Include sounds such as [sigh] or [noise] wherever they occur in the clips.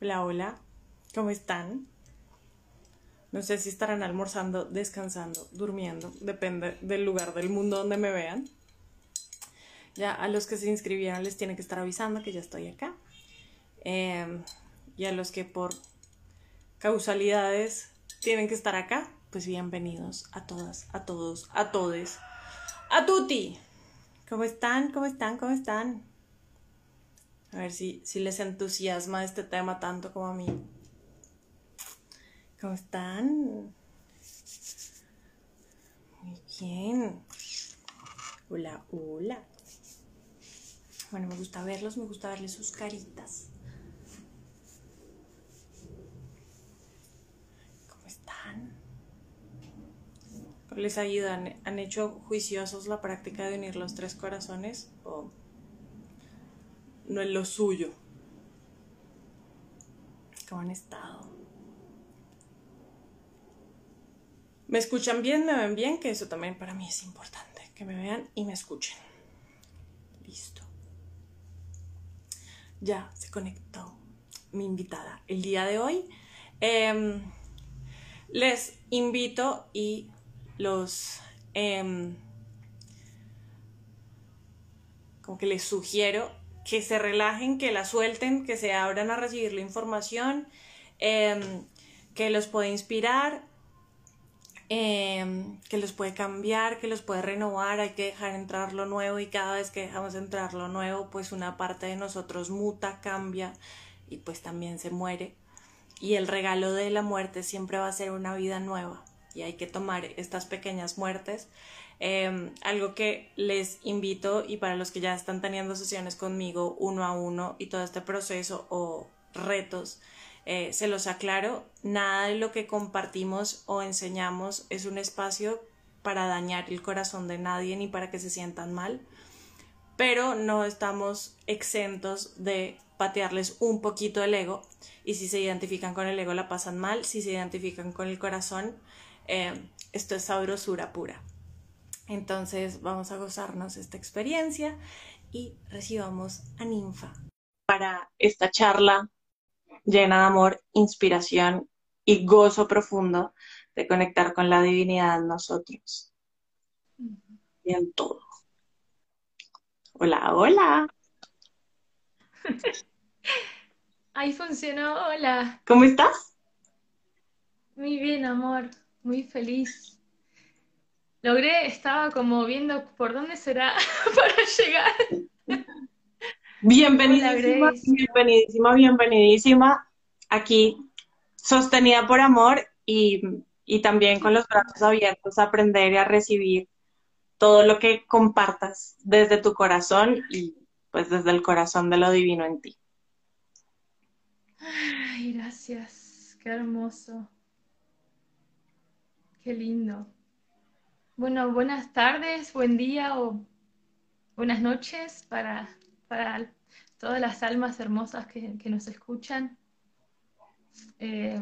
Hola, hola. ¿Cómo están? No sé si estarán almorzando, descansando, durmiendo, depende del lugar del mundo donde me vean. Ya a los que se inscribieron les tiene que estar avisando que ya estoy acá. Em, y a los que por causalidades tienen que estar acá, pues bienvenidos a todas, a todos, a todes, a tutti. ¿Cómo están? ¿Cómo están? ¿Cómo están? A ver si, si les entusiasma este tema tanto como a mí. ¿Cómo están? Muy bien. Hola, hola. Bueno, me gusta verlos, me gusta verles sus caritas. ¿Cómo están? ¿Cómo les ayudan? ¿Han hecho juiciosos la práctica de unir los tres corazones? ¿O no es lo suyo? ¿Cómo han estado? ¿Me escuchan bien? ¿Me ven bien? Que eso también para mí es importante. Que me vean y me escuchen. Listo. Ya se conectó mi invitada el día de hoy. Em, les invito y los... em, como que les sugiero que se relajen, que la suelten, que se abran a recibir la información, em, que los puede inspirar, em, que los puede cambiar, que los puede renovar, hay que dejar entrar lo nuevo y cada vez que dejamos entrar lo nuevo, pues una parte de nosotros muta, cambia y pues también se muere. Y el regalo de la muerte siempre va a ser una vida nueva y hay que tomar estas pequeñas muertes. Eh, algo que les invito y para los que ya están teniendo sesiones conmigo uno a uno y todo este proceso o retos, eh, se los aclaro, nada de lo que compartimos o enseñamos es un espacio para dañar el corazón de nadie ni para que se sientan mal, pero no estamos exentos de patearles un poquito el ego y si se identifican con el ego la pasan mal, si se identifican con el corazón, eh, esto es sabrosura pura. Entonces vamos a gozarnos esta experiencia y recibamos a Ninfa para esta charla llena de amor, inspiración y gozo profundo de conectar con la divinidad en nosotros y en todo. Hola, hola. [laughs] Ahí funcionó, hola. ¿Cómo estás? Muy bien, amor, muy feliz. Logré, estaba como viendo por dónde será [laughs] para llegar. Bienvenidísima, bienvenidísima, bienvenidísima. Aquí, sostenida por amor y, y también con los brazos abiertos a aprender y a recibir todo lo que compartas desde tu corazón y pues desde el corazón de lo divino en ti. Ay, gracias, qué hermoso. Qué lindo. Bueno, buenas tardes, buen día o buenas noches para, para todas las almas hermosas que, nos escuchan. Eh,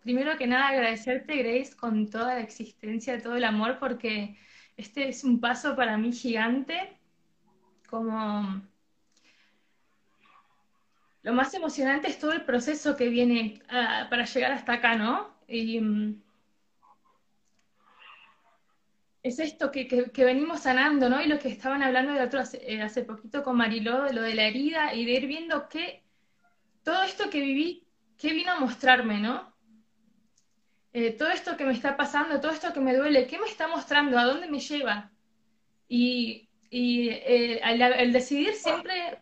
primero que nada, agradecerte, Grace, con toda la existencia, todo el amor, porque este es un paso para mí gigante, como lo más emocionante es todo el proceso que viene ah, para llegar hasta acá, ¿no? Y mm, es esto que, que- venimos sanando, ¿no? Y lo que estaban hablando de eh, hace poquito con Mariló, lo de la herida y de ir viendo que todo esto que viví, ¿qué vino a mostrarme, ¿no? Eh, todo esto que me está pasando, todo esto que me duele, ¿qué me está mostrando? ¿A dónde me lleva? Y, y, eh, el, el decidir siempre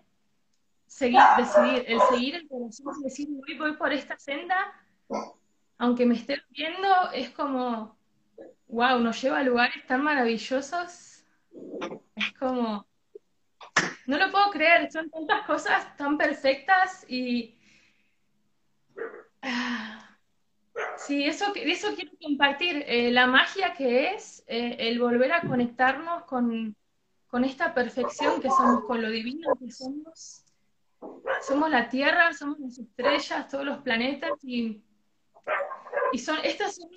seguir, decidir, el seguir el corazón, decir voy, voy por esta senda, aunque me esté viendo, es como, wow, nos lleva a lugares tan maravillosos, es como, no lo puedo creer, son tantas cosas tan perfectas y ah, sí, eso, eso quiero compartir, eh, la magia que es eh, el volver a conectarnos con, con esta perfección que somos, con lo divino que somos. Somos la Tierra, somos las estrellas, todos los planetas y, y son, estas son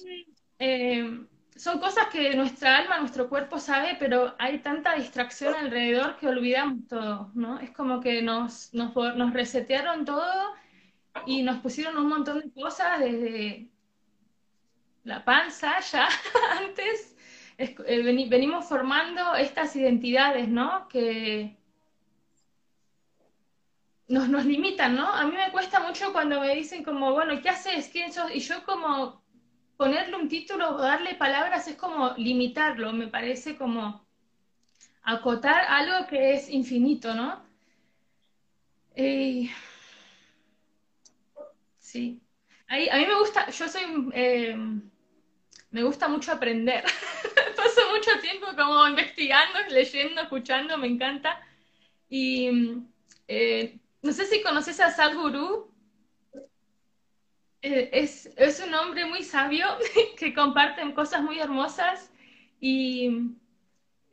eh, son cosas que nuestra alma, nuestro cuerpo sabe, pero hay tanta distracción alrededor que olvidamos todo, ¿no? Es como que nos, nos, resetearon todo y nos pusieron un montón de cosas desde la panza ya [laughs] antes. Eh, venimos formando estas identidades, ¿no? Que nos, nos limitan, ¿no? A mí me cuesta mucho cuando me dicen como, bueno, ¿qué haces? ¿Quién sos? Y yo como ponerle un título o darle palabras es como limitarlo, me parece como acotar algo que es infinito, ¿no? Eh, sí. a mí me gusta, yo soy, eh, me gusta mucho aprender. [laughs] Paso mucho tiempo como investigando, leyendo, escuchando, me encanta. Y eh, no sé si conoces a Sadhguru, es, es, un hombre muy sabio [laughs] que comparte cosas muy hermosas y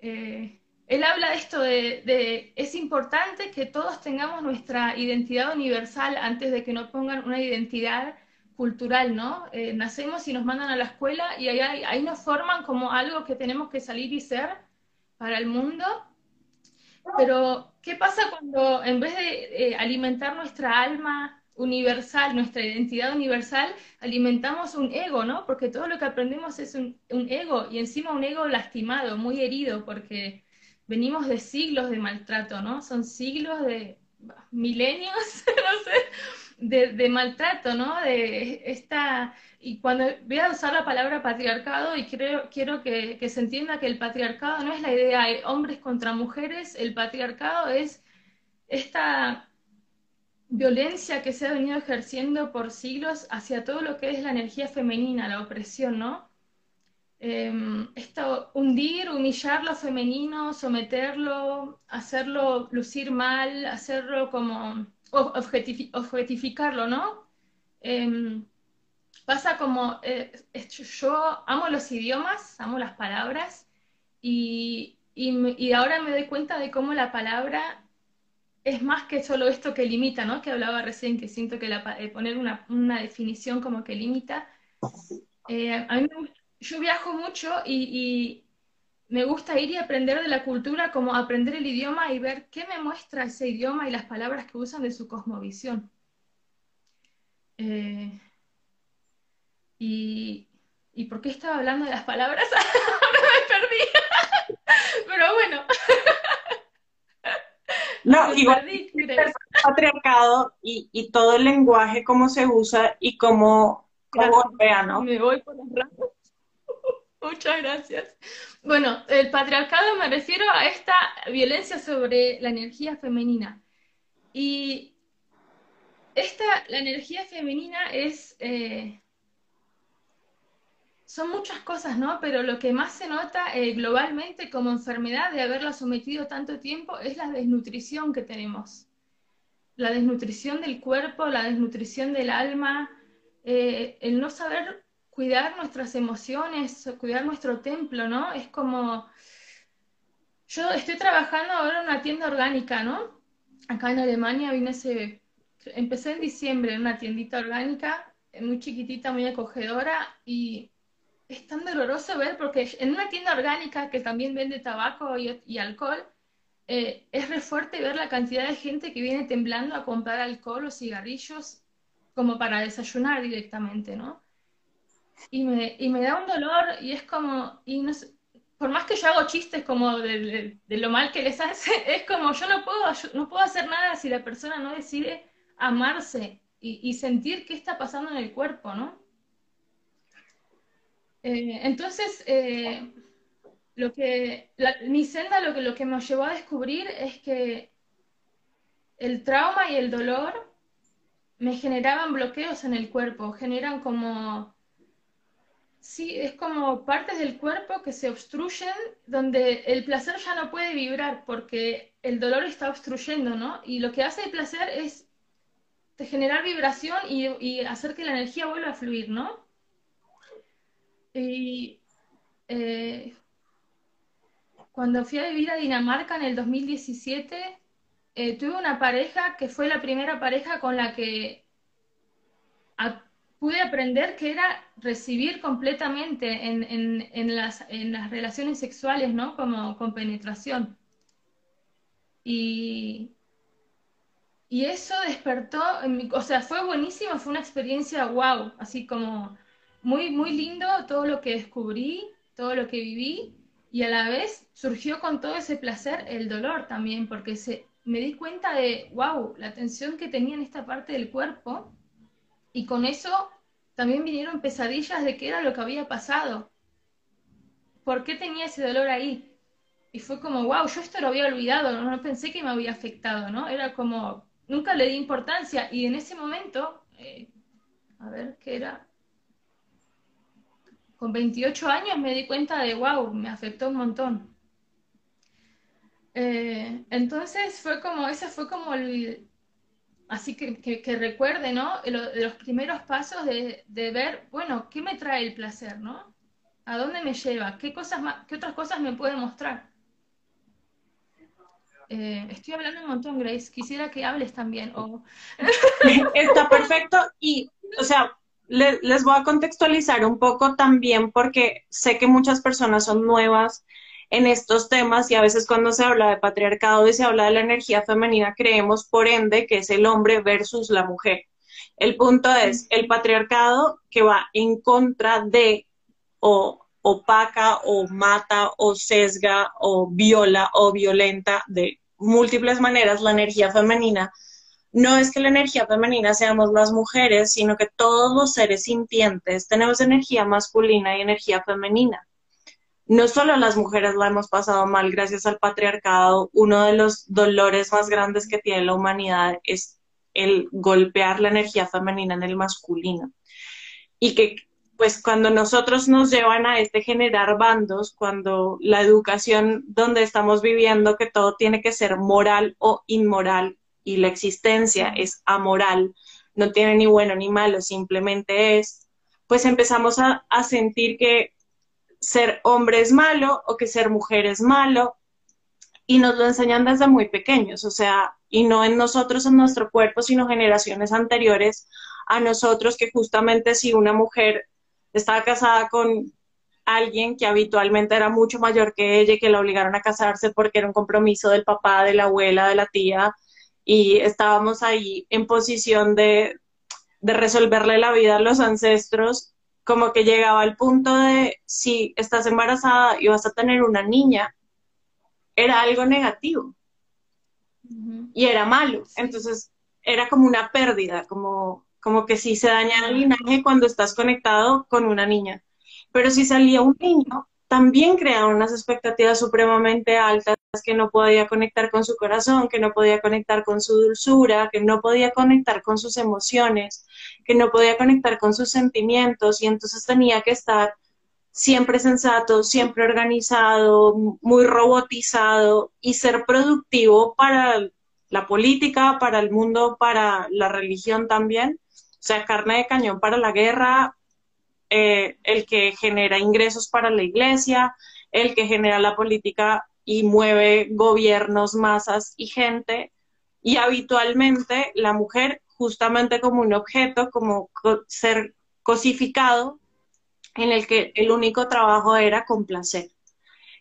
eh, él habla de esto de, es importante que todos tengamos nuestra identidad universal antes de que nos pongan una identidad cultural, ¿no? Eh, nacemos y nos mandan a la escuela y ahí, ahí nos forman como algo que tenemos que salir y ser para el mundo. Pero, ¿qué pasa cuando en vez de alimentar nuestra alma universal, nuestra identidad universal, alimentamos un ego, ¿no? Porque todo lo que aprendemos es un, ego y encima un ego lastimado, muy herido, porque venimos de siglos de maltrato, ¿no? Son siglos de milenios, [laughs] no sé, de, maltrato, ¿no? De esta... Y cuando voy a usar la palabra patriarcado, y creo, quiero que, que se entienda que el patriarcado no es la idea de hombres contra mujeres, el patriarcado es esta violencia que se ha venido ejerciendo por siglos hacia todo lo que es la energía femenina, la opresión, ¿no? Em, esto, hundir, humillar lo femenino, someterlo, hacerlo lucir mal, hacerlo como objetificarlo, ¿no? Em, pasa como, eh, yo amo los idiomas, amo las palabras, y, y ahora me doy cuenta de cómo la palabra es más que solo esto que limita, ¿no? Que hablaba recién, que siento que eh, poner una, definición como que limita. Eh, a mí yo viajo mucho y, me gusta ir y aprender de la cultura, como aprender el idioma y ver qué me muestra ese idioma y las palabras que usan de su cosmovisión. Eh, y, ¿Y por qué estaba hablando de las palabras? [laughs] Ahora me perdí. [laughs] Pero bueno. [laughs] No, igual el patriarcado y, y, todo el lenguaje, cómo se usa y cómo, cómo golpea, ¿no? Me voy por las ramas. [laughs] Muchas gracias. Bueno, el patriarcado me refiero a esta violencia sobre la energía femenina. Y esta, la energía femenina es, eh, son muchas cosas, ¿no? Pero lo que más se nota eh, globalmente como enfermedad de haberla sometido tanto tiempo es la desnutrición que tenemos. La desnutrición del cuerpo, la desnutrición del alma, eh, el no saber cuidar nuestras emociones, cuidar nuestro templo, ¿no? Es como, yo estoy trabajando ahora en una tienda orgánica, ¿no? Acá en Alemania vine ese, empecé en diciembre en una tiendita orgánica, muy chiquitita, muy acogedora, y es tan doloroso ver porque en una tienda orgánica que también vende tabaco y, alcohol, eh, es re fuerte ver la cantidad de gente que viene temblando a comprar alcohol o cigarrillos como para desayunar directamente, ¿no? Y me, y me da un dolor y es como, y no por más que yo hago chistes como de, lo mal que les hace, [laughs] es como yo no puedo, no puedo hacer nada si la persona no decide amarse y, y sentir qué está pasando en el cuerpo, ¿no? Eh, entonces, eh, lo que, mi senda lo que, lo que me llevó a descubrir es que el trauma y el dolor me generaban bloqueos en el cuerpo, generan como, sí, es como partes del cuerpo que se obstruyen, donde el placer ya no puede vibrar porque el dolor está obstruyendo, ¿no? Y lo que hace el placer es generar vibración y, y hacer que la energía vuelva a fluir, ¿no? Y eh, cuando fui a vivir a Dinamarca en el 2017, eh, tuve una pareja que fue la primera pareja con la que pude aprender que era recibir completamente en, en, las, en las relaciones sexuales, ¿no? Como con penetración. Y, y eso despertó, en mi, o sea, fue buenísimo, fue una experiencia wow, así como muy, muy lindo todo lo que descubrí, todo lo que viví, y a la vez surgió con todo ese placer el dolor también, porque se, me di cuenta de, wow, la tensión que tenía en esta parte del cuerpo, y con eso también vinieron pesadillas de qué era lo que había pasado, por qué tenía ese dolor ahí. Y fue como, wow, yo esto lo había olvidado, no, pensé que me había afectado, ¿no? Era como, nunca le di importancia y en ese momento, eh, a ver, ¿qué era? Con 28 años me di cuenta de, wow, me afectó un montón. Eh, entonces fue como, esa fue como el, así que, que, recuerde, ¿no? los primeros pasos de, de, ver, bueno, ¿qué me trae el placer, ¿no? ¿A dónde me lleva? ¿Qué, cosas más, qué otras cosas me puede mostrar? Eh, estoy hablando un montón, Grace. Quisiera que hables también. [laughs] Está perfecto. Y, o sea, les voy a contextualizar un poco también porque sé que muchas personas son nuevas en estos temas y a veces cuando se habla de patriarcado y se habla de la energía femenina creemos por ende que es el hombre versus la mujer. El punto es el patriarcado que va en contra de o opaca o mata o sesga o viola o violenta de múltiples maneras la energía femenina. No es que la energía femenina seamos las mujeres, sino que todos los seres sintientes tenemos energía masculina y energía femenina. No solo las mujeres la hemos pasado mal gracias al patriarcado, uno de los dolores más grandes que tiene la humanidad es el golpear la energía femenina en el masculino. Y que pues cuando nosotros nos llevan a este generar bandos, cuando la educación donde estamos viviendo que todo tiene que ser moral o inmoral y la existencia es amoral, no tiene ni bueno ni malo, simplemente es, pues empezamos a, a sentir que ser hombre es malo o que ser mujer es malo y nos lo enseñan desde muy pequeños, o sea, y no en nosotros, en nuestro cuerpo, sino generaciones anteriores a nosotros que justamente si una mujer estaba casada con alguien que habitualmente era mucho mayor que ella y que la obligaron a casarse porque era un compromiso del papá, de la abuela, de la tía, y estábamos ahí en posición de, de resolverle la vida a los ancestros, como que llegaba al punto de si estás embarazada y vas a tener una niña, era algo negativo. Y era malo, entonces era como una pérdida, como como que si se daña el linaje cuando estás conectado con una niña. Pero si salía un niño, también creaban unas expectativas supremamente altas, que no podía conectar con su corazón, que no podía conectar con su dulzura, que no podía conectar con sus emociones, que no podía conectar con sus sentimientos y entonces tenía que estar siempre sensato, siempre organizado, muy robotizado y ser productivo para la política, para el mundo, para la religión también. O sea, carne de cañón para la guerra, eh, el que genera ingresos para la iglesia, el que genera la política y mueve gobiernos, masas y gente. Y habitualmente la mujer justamente como un objeto, como ser cosificado, en el que el único trabajo era complacer.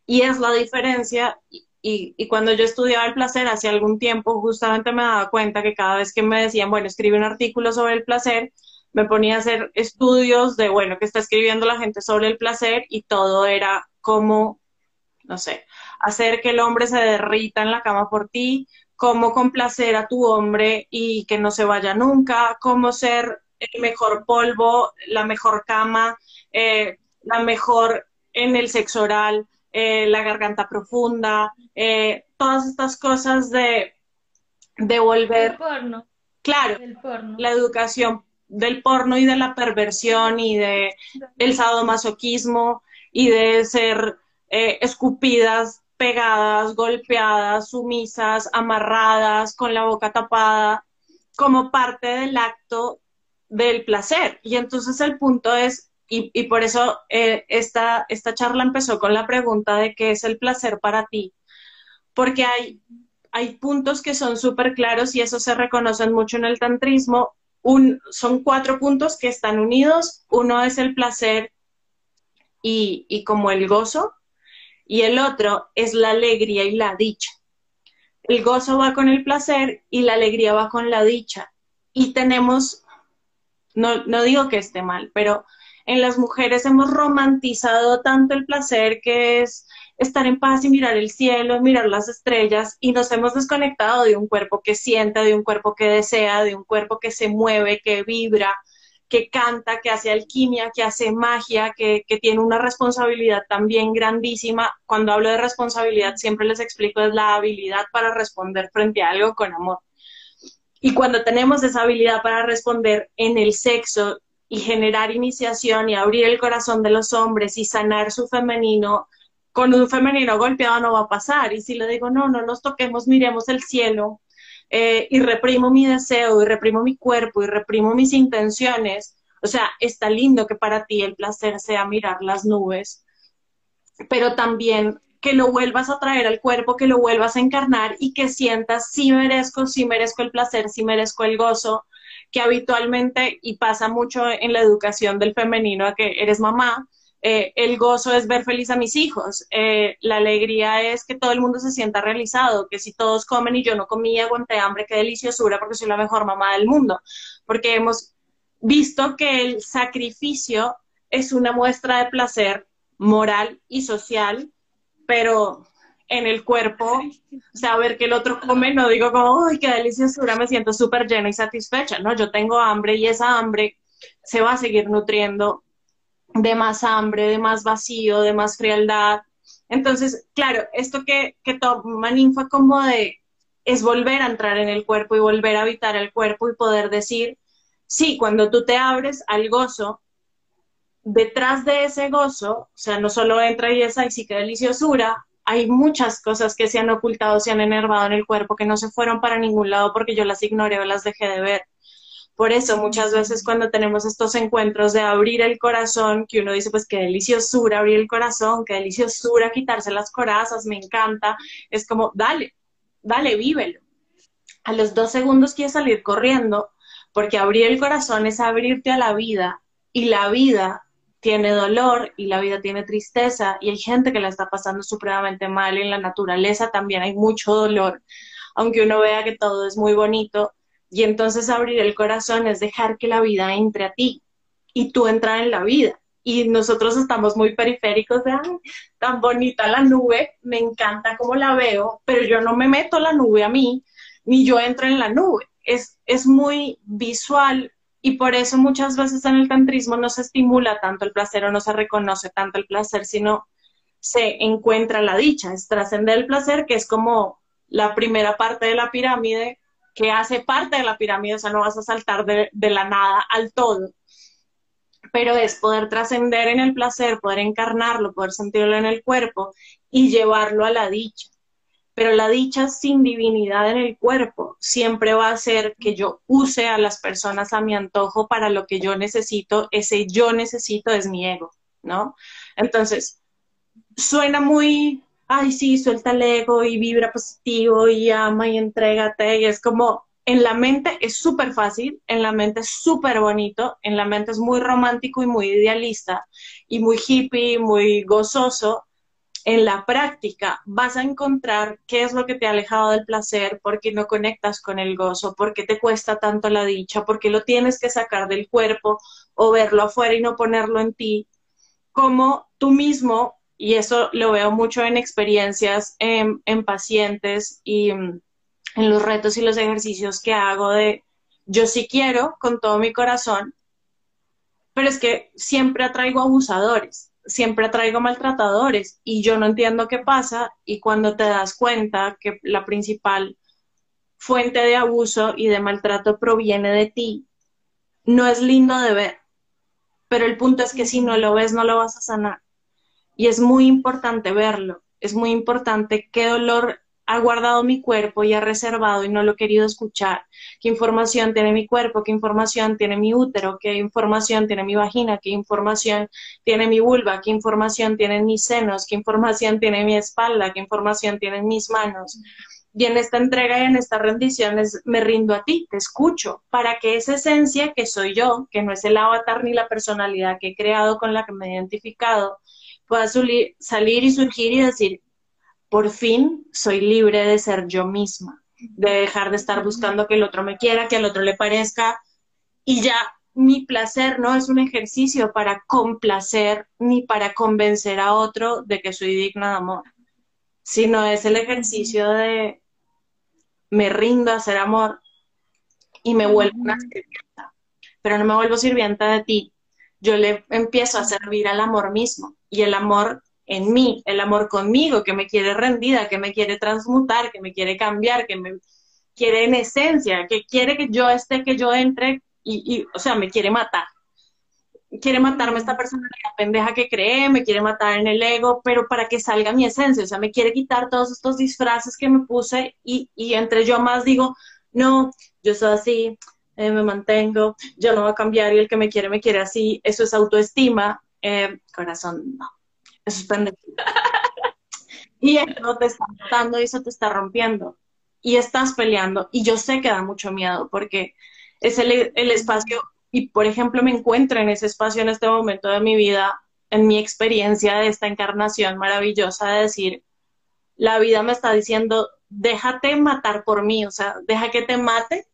Y es la diferencia, y, cuando yo estudiaba el placer hace algún tiempo, justamente me daba cuenta que cada vez que me decían, bueno, escribe un artículo sobre el placer, me ponía a hacer estudios de, bueno, que está escribiendo la gente sobre el placer y todo era como, no sé, hacer que el hombre se derrita en la cama por ti, cómo complacer a tu hombre y que no se vaya nunca, cómo ser el mejor polvo, la mejor cama, eh, la mejor en el sexo oral, eh, la garganta profunda, eh, todas estas cosas de, de volver... El porno. Claro, la educación del porno y de la perversión y de el sadomasoquismo y de ser eh, escupidas, pegadas, golpeadas, sumisas, amarradas, con la boca tapada, como parte del acto del placer. Y entonces el punto es, y, por eso eh, esta, esta charla empezó con la pregunta de qué es el placer para ti, porque hay, hay puntos que son súper claros y eso se reconocen mucho en el tantrismo, son cuatro puntos que están unidos. Uno es el placer y, y como el gozo, y el otro es la alegría y la dicha. El gozo va con el placer y la alegría va con la dicha. Y tenemos, no, no digo que esté mal, pero en las mujeres hemos romantizado tanto el placer que es estar en paz y mirar el cielo, mirar las estrellas y nos hemos desconectado de un cuerpo que siente, de un cuerpo que desea, de un cuerpo que se mueve, que vibra, que canta, que hace alquimia, que hace magia, que, que, tiene una responsabilidad también grandísima. Cuando hablo de responsabilidad, siempre les explico, es la habilidad para responder frente a algo con amor. Y cuando tenemos esa habilidad para responder en el sexo y generar iniciación y abrir el corazón de los hombres y sanar su femenino, con un femenino golpeado no va a pasar. Y si le digo, no, no nos toquemos, miremos el cielo, eh, y reprimo mi deseo, y reprimo mi cuerpo, y reprimo mis intenciones, o sea, está lindo que para ti el placer sea mirar las nubes, pero también que lo vuelvas a traer al cuerpo, que lo vuelvas a encarnar y que sientas si merezco, si merezco el placer, si merezco el gozo, que habitualmente, y pasa mucho en la educación del femenino, a que eres mamá, eh, el gozo es ver feliz a mis hijos, eh, la alegría es que todo el mundo se sienta realizado, que si todos comen y yo no comí, aguanté hambre, qué deliciosura porque soy la mejor mamá del mundo, porque hemos visto que el sacrificio es una muestra de placer moral y social, pero en el cuerpo, o sea, ver que el otro come, no digo como, ¡ay, qué deliciosura! Me siento súper llena y satisfecha, ¿no? Yo tengo hambre y esa hambre se va a seguir nutriendo de más hambre, de más vacío, de más frialdad. Entonces, claro, esto que, que toma ninfa como de es volver a entrar en el cuerpo y volver a habitar el cuerpo y poder decir, sí, cuando tú te abres al gozo, detrás de ese gozo, o sea, no solo entra y es, ay, sí, qué deliciosura, hay muchas cosas que se han ocultado, se han enervado en el cuerpo, que no se fueron para ningún lado porque yo las ignoré o las dejé de ver. Por eso muchas veces cuando tenemos estos encuentros de abrir el corazón, que uno dice, pues qué deliciosura abrir el corazón, qué deliciosura quitarse las corazas, me encanta, es como, dale, dale, vívelo. A los dos segundos quieres salir corriendo, porque abrir el corazón es abrirte a la vida y la vida tiene dolor y la vida tiene tristeza y hay gente que la está pasando supremamente mal en la naturaleza también hay mucho dolor, aunque uno vea que todo es muy bonito, y entonces abrir el corazón es dejar que la vida entre a ti y tú entrar en la vida. Y nosotros estamos muy periféricos de, tan bonita la nube, me encanta cómo la veo, pero yo no me meto la nube a mí, ni yo entro en la nube. Es, es muy visual y por eso muchas veces en el tantrismo no se estimula tanto el placer o no se reconoce tanto el placer, sino se encuentra la dicha, es trascender el placer, que es como la primera parte de la pirámide, que hace parte de la pirámide, o sea, no vas a saltar de, la nada al todo, pero es poder trascender en el placer, poder encarnarlo, poder sentirlo en el cuerpo y llevarlo a la dicha. Pero la dicha sin divinidad en el cuerpo siempre va a ser que yo use a las personas a mi antojo para lo que yo necesito. Ese yo necesito es mi ego, ¿no? Entonces, suena muy ay, sí, suelta el ego y vibra positivo y ama y entrégate. Y es como, en la mente es súper fácil, en la mente es súper bonito, en la mente es muy romántico y muy idealista y muy hippie, muy gozoso. En la práctica vas a encontrar qué es lo que te ha alejado del placer, por qué no conectas con el gozo, por qué te cuesta tanto la dicha, por qué lo tienes que sacar del cuerpo o verlo afuera y no ponerlo en ti, como tú mismo y eso lo veo mucho en experiencias en, pacientes y mm, en los retos y los ejercicios que hago de yo sí quiero con todo mi corazón, pero es que siempre atraigo abusadores, siempre atraigo maltratadores y yo no entiendo qué pasa y cuando te das cuenta que la principal fuente de abuso y de maltrato proviene de ti, no es lindo de ver, pero el punto es que si no lo ves no lo vas a sanar. Y es muy importante verlo, es muy importante qué dolor ha guardado mi cuerpo y ha reservado y no lo he querido escuchar, qué información tiene mi cuerpo, qué información tiene mi útero, qué información tiene mi vagina, qué información tiene mi vulva, qué información tienen mis senos, qué información tiene mi espalda, qué información tienen mis manos. y en esta entrega y en esta rendición me rindo a ti, te escucho, para que esa esencia que soy yo, que no es el avatar ni la personalidad que he creado con la que me he identificado, pueda salir y surgir y decir, por fin soy libre de ser yo misma, de dejar de estar buscando que el otro me quiera, que al otro le parezca, y ya mi placer no es un ejercicio para complacer ni para convencer a otro de que soy digna de amor, sino es el ejercicio de me rindo a hacer amor y me vuelvo una sirvienta, pero no me vuelvo sirvienta de ti, yo le empiezo a servir al amor mismo y el amor en mí, el amor conmigo, que me quiere rendida, que me quiere transmutar, que me quiere cambiar, que me quiere en esencia, que quiere que yo esté, que yo entre y, o sea, me quiere matar. Quiere matarme esta personalidad pendeja que cree, me quiere matar en el ego, pero para que salga mi esencia, o sea, me quiere quitar todos estos disfraces que me puse y, y entre yo más digo, no, yo soy así, eh, me mantengo, yo no voy a cambiar y el que me quiere, me quiere así, eso es autoestima, eh, corazón, no, eso es pendejo. [laughs] y eso te está matando y eso te está rompiendo y estás peleando y yo sé que da mucho miedo porque es el, espacio, y por ejemplo me encuentro en ese espacio en este momento de mi vida, en mi experiencia de esta encarnación maravillosa de decir, la vida me está diciendo, déjate matar por mí, o sea, deja que te mate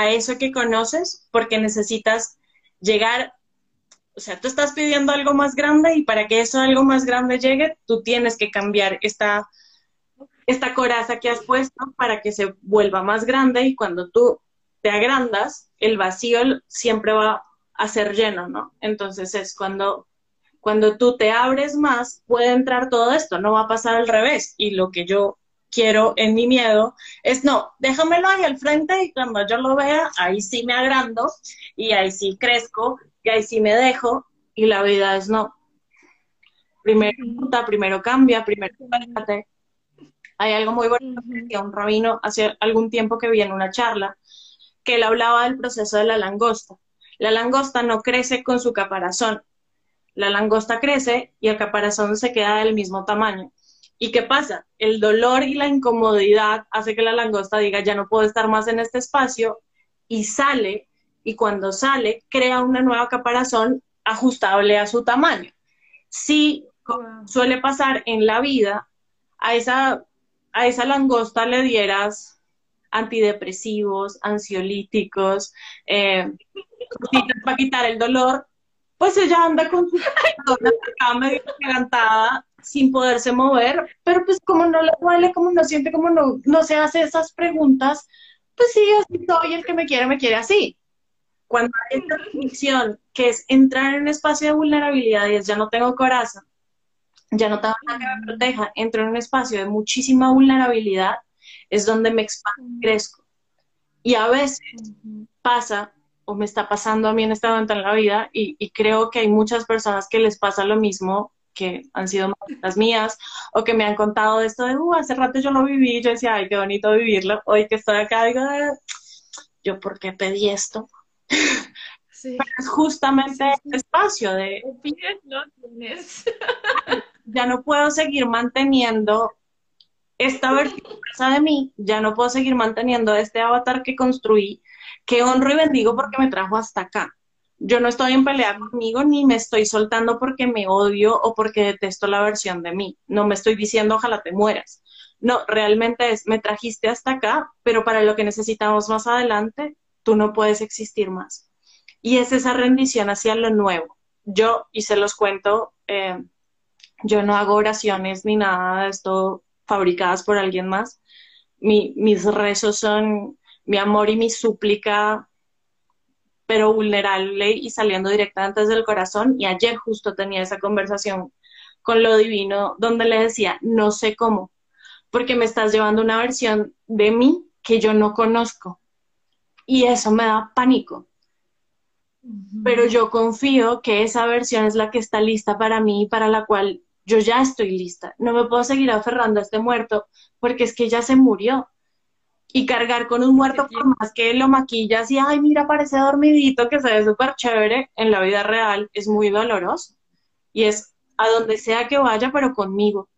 a eso que conoces porque necesitas llegar, o sea, tú estás pidiendo algo más grande y para que eso algo más grande llegue, tú tienes que cambiar esta, esta coraza que has puesto para que se vuelva más grande y cuando tú te agrandas, el vacío siempre va a ser lleno, ¿no? Entonces es cuando, cuando tú te abres más, puede entrar todo esto, no va a pasar al revés. Y lo que yo quiero en mi miedo es, no, déjamelo ahí al frente y cuando yo lo vea, ahí sí me agrando y ahí sí crezco y ahí sí me dejo y la vida es no. Primero primero cambia, primero Hay algo muy bonito que decía un rabino hace algún tiempo que vi en una charla, que él hablaba del proceso de la langosta. La langosta no crece con su caparazón. La langosta crece y el caparazón se queda del mismo tamaño. ¿Y qué pasa? El dolor y la incomodidad hace que la langosta diga, ya no puedo estar más en este espacio y sale, y cuando sale, crea una nueva caparazón ajustable a su tamaño. Si suele pasar en la vida, a esa, a esa langosta le dieras antidepresivos, ansiolíticos, eh, para quitar el dolor, pues ella anda con su [laughs] cama medio levantada sin poderse mover, pero pues como no le duele, como no siente, como no, no se hace esas preguntas, pues sí, así soy, el que me quiere, me quiere así. Cuando hay esta definición, que es entrar en un espacio de vulnerabilidad y es ya no tengo corazón, ya no tengo nada que me proteja, entro en un espacio de muchísima vulnerabilidad, es donde me expando y crezco. Y a veces pasa, o me está pasando a mí en este momento en la vida, y, creo que hay muchas personas que les pasa lo mismo, que han sido las mías, o que me han contado de esto de, uh, hace rato yo lo viví, yo decía, ay, qué bonito vivirlo, hoy que estoy acá, digo, ah, yo, ¿por qué pedí esto? es justamente el espacio de... [laughs] ya no puedo seguir manteniendo esta versión de mí, ya no puedo seguir manteniendo este avatar que construí, que honro y bendigo porque me trajo hasta acá. Yo no estoy en pelea conmigo ni me estoy soltando porque me odio o porque detesto la versión de mí. No me estoy diciendo ojalá te mueras. No, realmente es, me trajiste hasta acá, pero para lo que necesitamos más adelante, tú no puedes existir más. Y es esa rendición hacia lo nuevo. Yo, y se los cuento, eh, yo no hago oraciones ni nada de esto fabricadas por alguien más. mis rezos son mi amor y mi súplica, pero vulnerable y saliendo directamente desde el corazón. Y ayer justo tenía esa conversación con lo divino donde le decía, no sé cómo, porque me estás llevando una versión de mí que yo no conozco. Y eso me da pánico. Pero yo confío que esa versión es la que está lista para mí y para la cual yo ya estoy lista, no me puedo seguir aferrando a este muerto porque es que ya se murió. Y cargar con un muerto, por más que lo maquillas y, ay, mira, parece dormidito, que se ve súper chévere, en la vida real es muy doloroso. Y es a donde sea que vaya, pero conmigo.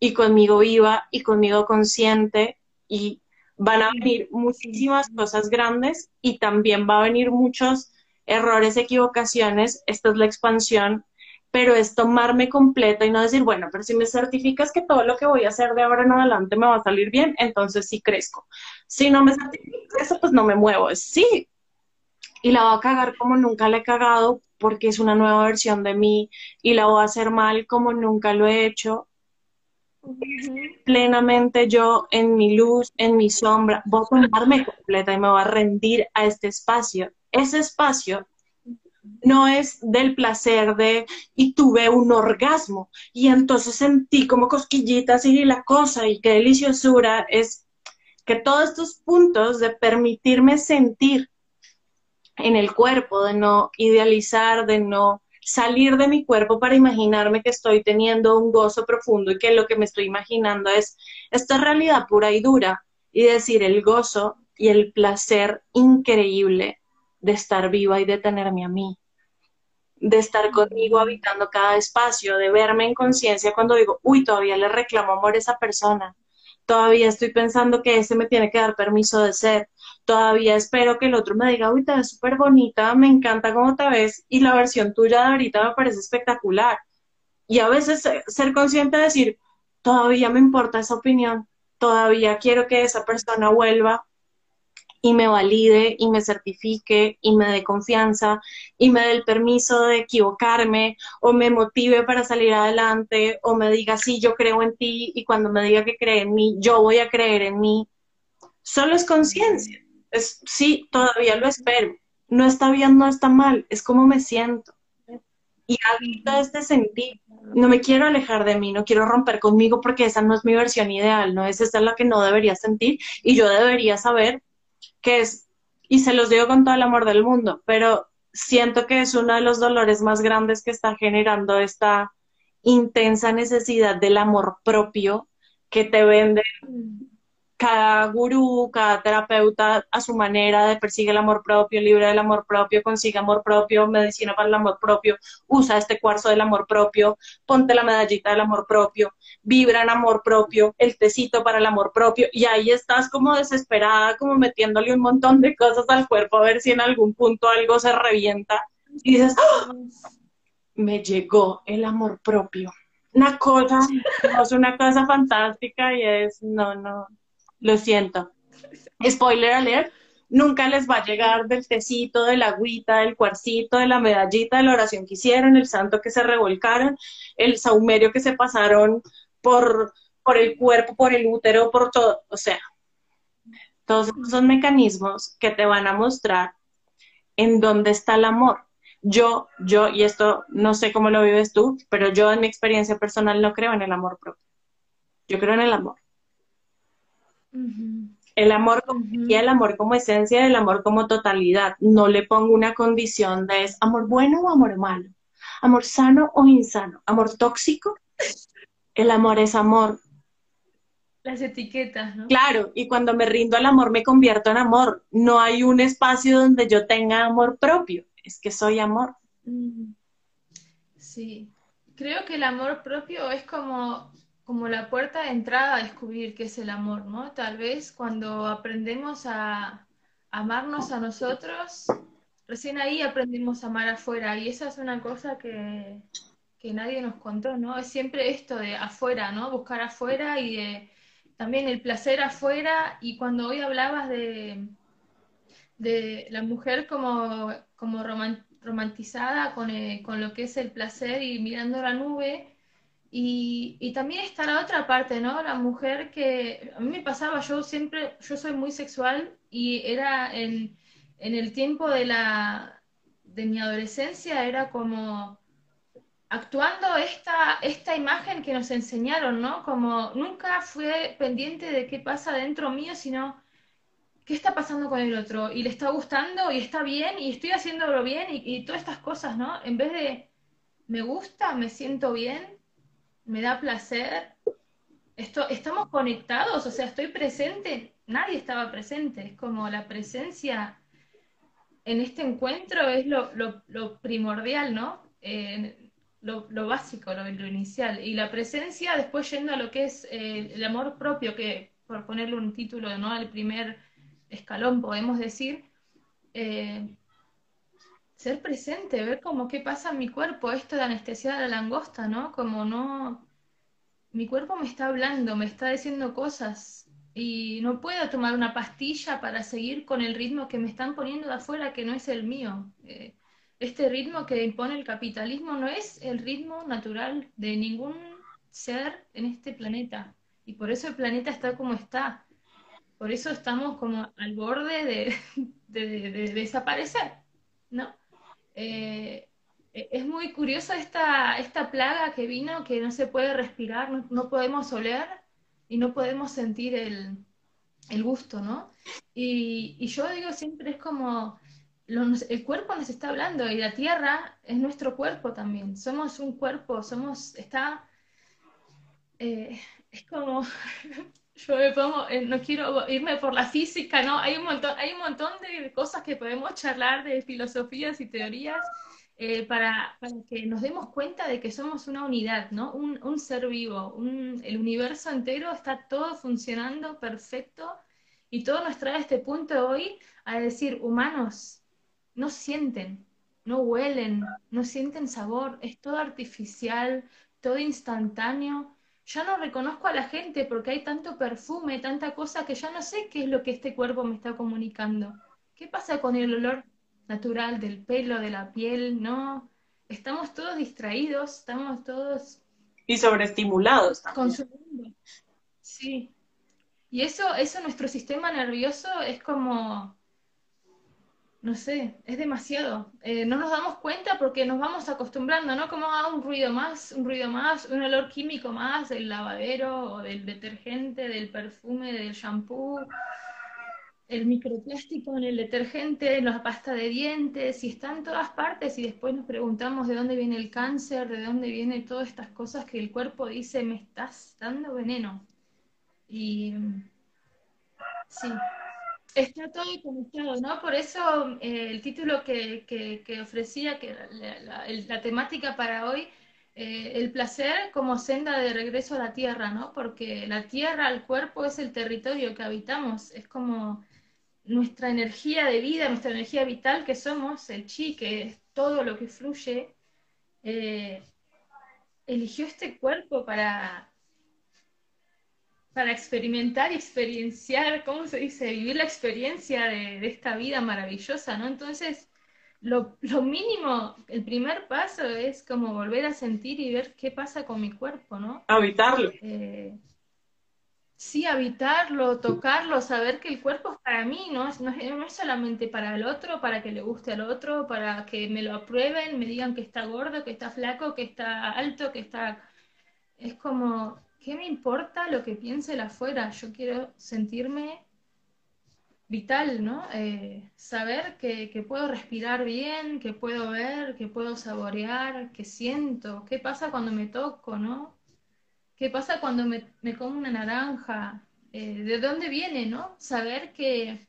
Y conmigo viva y conmigo consciente y van a venir muchísimas cosas grandes y también va a venir muchos errores, equivocaciones. Esta es la expansión, pero es tomarme completa y no decir, bueno, pero si me certificas que todo lo que voy a hacer de ahora en adelante me va a salir bien, entonces sí crezco. Si no me certificas eso, pues no me muevo. Es sí. Y la voy a cagar como nunca la he cagado porque es una nueva versión de mí y la voy a hacer mal como nunca lo he hecho plenamente yo en mi luz, en mi sombra, voy a tomarme completa y me voy a rendir a este espacio. Ese espacio no es del placer de, y tuve un orgasmo, y entonces sentí como cosquillitas y la cosa, y qué deliciosura, es que todos estos puntos de permitirme sentir en el cuerpo, de no idealizar, de no salir de mi cuerpo para imaginarme que estoy teniendo un gozo profundo y que lo que me estoy imaginando es esta realidad pura y dura y decir el gozo y el placer increíble de estar viva y de tenerme a mí, de estar conmigo habitando cada espacio, de verme en conciencia cuando digo, uy, todavía le reclamo amor a esa persona, todavía estoy pensando que ese me tiene que dar permiso de ser, todavía espero que el otro me diga, uy, te ves súper bonita, me encanta cómo te ves y la versión tuya de ahorita me parece espectacular. Y a veces ser consciente de decir, todavía me importa esa opinión, todavía quiero que esa persona vuelva y me valide y me certifique y me dé confianza y me dé el permiso de equivocarme o me motive para salir adelante o me diga, sí, yo creo en ti y cuando me diga que cree en mí, yo voy a creer en mí. Solo es conciencia. Es, sí, todavía lo espero. No está bien, no está mal, es como me siento. Y habita este sentir. No me quiero alejar de mí, no quiero romper conmigo porque esa no es mi versión ideal, no es esa la que no debería sentir y yo debería saber que es, y se los digo con todo el amor del mundo, pero siento que es uno de los dolores más grandes que está generando esta intensa necesidad del amor propio que te vende cada gurú, cada terapeuta a su manera de persigue el amor propio, libre del amor propio, consigue amor propio, medicina para el amor propio, usa este cuarzo del amor propio, ponte la medallita del amor propio, vibra en amor propio, el tecito para el amor propio, y ahí estás como desesperada, como metiéndole un montón de cosas al cuerpo a ver si en algún punto algo se revienta y dices, ¡Ah! me llegó el amor propio. Una cosa, es una cosa fantástica y es, no, no, lo siento. Spoiler alert, nunca les va a llegar del tecito, de la agüita, del cuarcito, de la medallita, de la oración que hicieron, el santo que se revolcaron, el saumerio que se pasaron por, por el cuerpo, por el útero, por todo. O sea, todos esos mecanismos que te van a mostrar en dónde está el amor. Yo, yo, y esto no sé cómo lo vives tú, pero yo en mi experiencia personal no creo en el amor propio. Yo creo en el amor. El amor y el amor como esencia, el amor como totalidad. No le pongo una condición de es amor bueno o amor malo, amor sano o insano, amor tóxico. El amor es amor. Las etiquetas, ¿no? Claro, y cuando me rindo al amor me convierto en amor. No hay un espacio donde yo tenga amor propio, es que soy amor. Sí, creo que el amor propio es como como la puerta de entrada a descubrir qué es el amor, ¿no? Tal vez cuando aprendemos a amarnos a nosotros, recién ahí aprendemos a amar afuera y esa es una cosa que, que nadie nos contó, ¿no? Es siempre esto de afuera, ¿no? Buscar afuera y de también el placer afuera y cuando hoy hablabas de, de la mujer como, como romantizada con, eh, con lo que es el placer y mirando la nube, y, también está la otra parte, ¿no? La mujer que a mí me pasaba, yo siempre, yo soy muy sexual y era en, en el tiempo de, la, de mi adolescencia, era como actuando esta, esta imagen que nos enseñaron, ¿no? Como nunca fue pendiente de qué pasa dentro mío, sino qué está pasando con el otro y le está gustando y está bien y estoy haciéndolo bien y, y todas estas cosas, ¿no? En vez de me gusta, me siento bien, me da placer. Esto, estamos conectados, o sea, estoy presente. Nadie estaba presente. Es como la presencia en este encuentro es lo, lo, primordial, ¿no? lo, lo, básico, lo, inicial. Y la presencia, después yendo a lo que es eh, el amor propio, que por ponerle un título, ¿no? Al primer escalón, podemos decir, eh, ser presente, ver como qué pasa en mi cuerpo, esto de anestesia de la langosta, ¿no? Como no, mi cuerpo me está hablando, me está diciendo cosas y no puedo tomar una pastilla para seguir con el ritmo que me están poniendo de afuera que no es el mío. Eh, este ritmo que impone el capitalismo no es el ritmo natural de ningún ser en este planeta. Y por eso el planeta está como está. Por eso estamos como al borde de, [laughs] de desaparecer, ¿no? Eh, e-, es muy curiosa esta, esta plaga que vino, que no se puede respirar, no, podemos oler y no podemos sentir el, gusto, ¿no? Y, yo digo siempre es como, el cuerpo nos está hablando y la tierra es nuestro cuerpo también, somos un cuerpo, somos, está, eh, es como, [laughs] yo me eh, no quiero irme por la física, ¿no? Hay un montón, hay un montón de cosas que podemos charlar de filosofías y teorías eh, para, que nos demos cuenta de que somos una unidad, ¿no? Un, ser vivo, el universo entero está todo funcionando perfecto y todo nos trae a este punto hoy a decir, humanos, no sienten, no huelen, no sienten sabor, es todo artificial, todo instantáneo ya no reconozco a la gente porque hay tanto perfume, tanta cosa que ya no sé qué es lo que este cuerpo me está comunicando. ¿Qué pasa con el olor natural del pelo, de la piel? No, estamos todos distraídos, estamos todos... Y sobreestimulados. Consumiendo. Sí. Y eso, eso nuestro sistema nervioso es como no sé, es demasiado. Eh, no nos damos cuenta porque nos vamos acostumbrando, ¿no? Como a un ruido más, un ruido más, un olor químico más del lavadero o del detergente, del perfume, del shampoo, el microplástico en el detergente, en la pasta de dientes, y está en todas partes y después nos preguntamos de dónde viene el cáncer, de dónde vienen todas estas cosas que el cuerpo dice, me estás dando veneno. Y sí, Está todo conectado, ¿no? Por eso eh, el título que, que, ofrecía, que la, temática para hoy, eh, el placer como senda de regreso a la tierra, ¿no? Porque la tierra, el cuerpo es el territorio que habitamos, es como nuestra energía de vida, nuestra energía vital que somos, el chi, que es todo lo que fluye, eh, eligió este cuerpo para para experimentar y experienciar, ¿cómo se dice? Vivir la experiencia de, esta vida maravillosa, ¿no? Entonces, lo, mínimo, el primer paso es como volver a sentir y ver qué pasa con mi cuerpo, ¿no? Habitarlo. Eh, sí, habitarlo, tocarlo, saber que el cuerpo es para mí, ¿no? No es, no es solamente para el otro, para que le guste al otro, para que me lo aprueben, me digan que está gordo, que está flaco, que está alto, que está... Es como ¿qué me importa lo que piense el afuera? Yo quiero sentirme vital, ¿no? Eh, saber que, puedo respirar bien, que puedo ver, que puedo saborear, que siento, qué pasa cuando me toco, ¿no? ¿Qué pasa cuando me, como una naranja? Eh, ¿De dónde viene, no? Saber que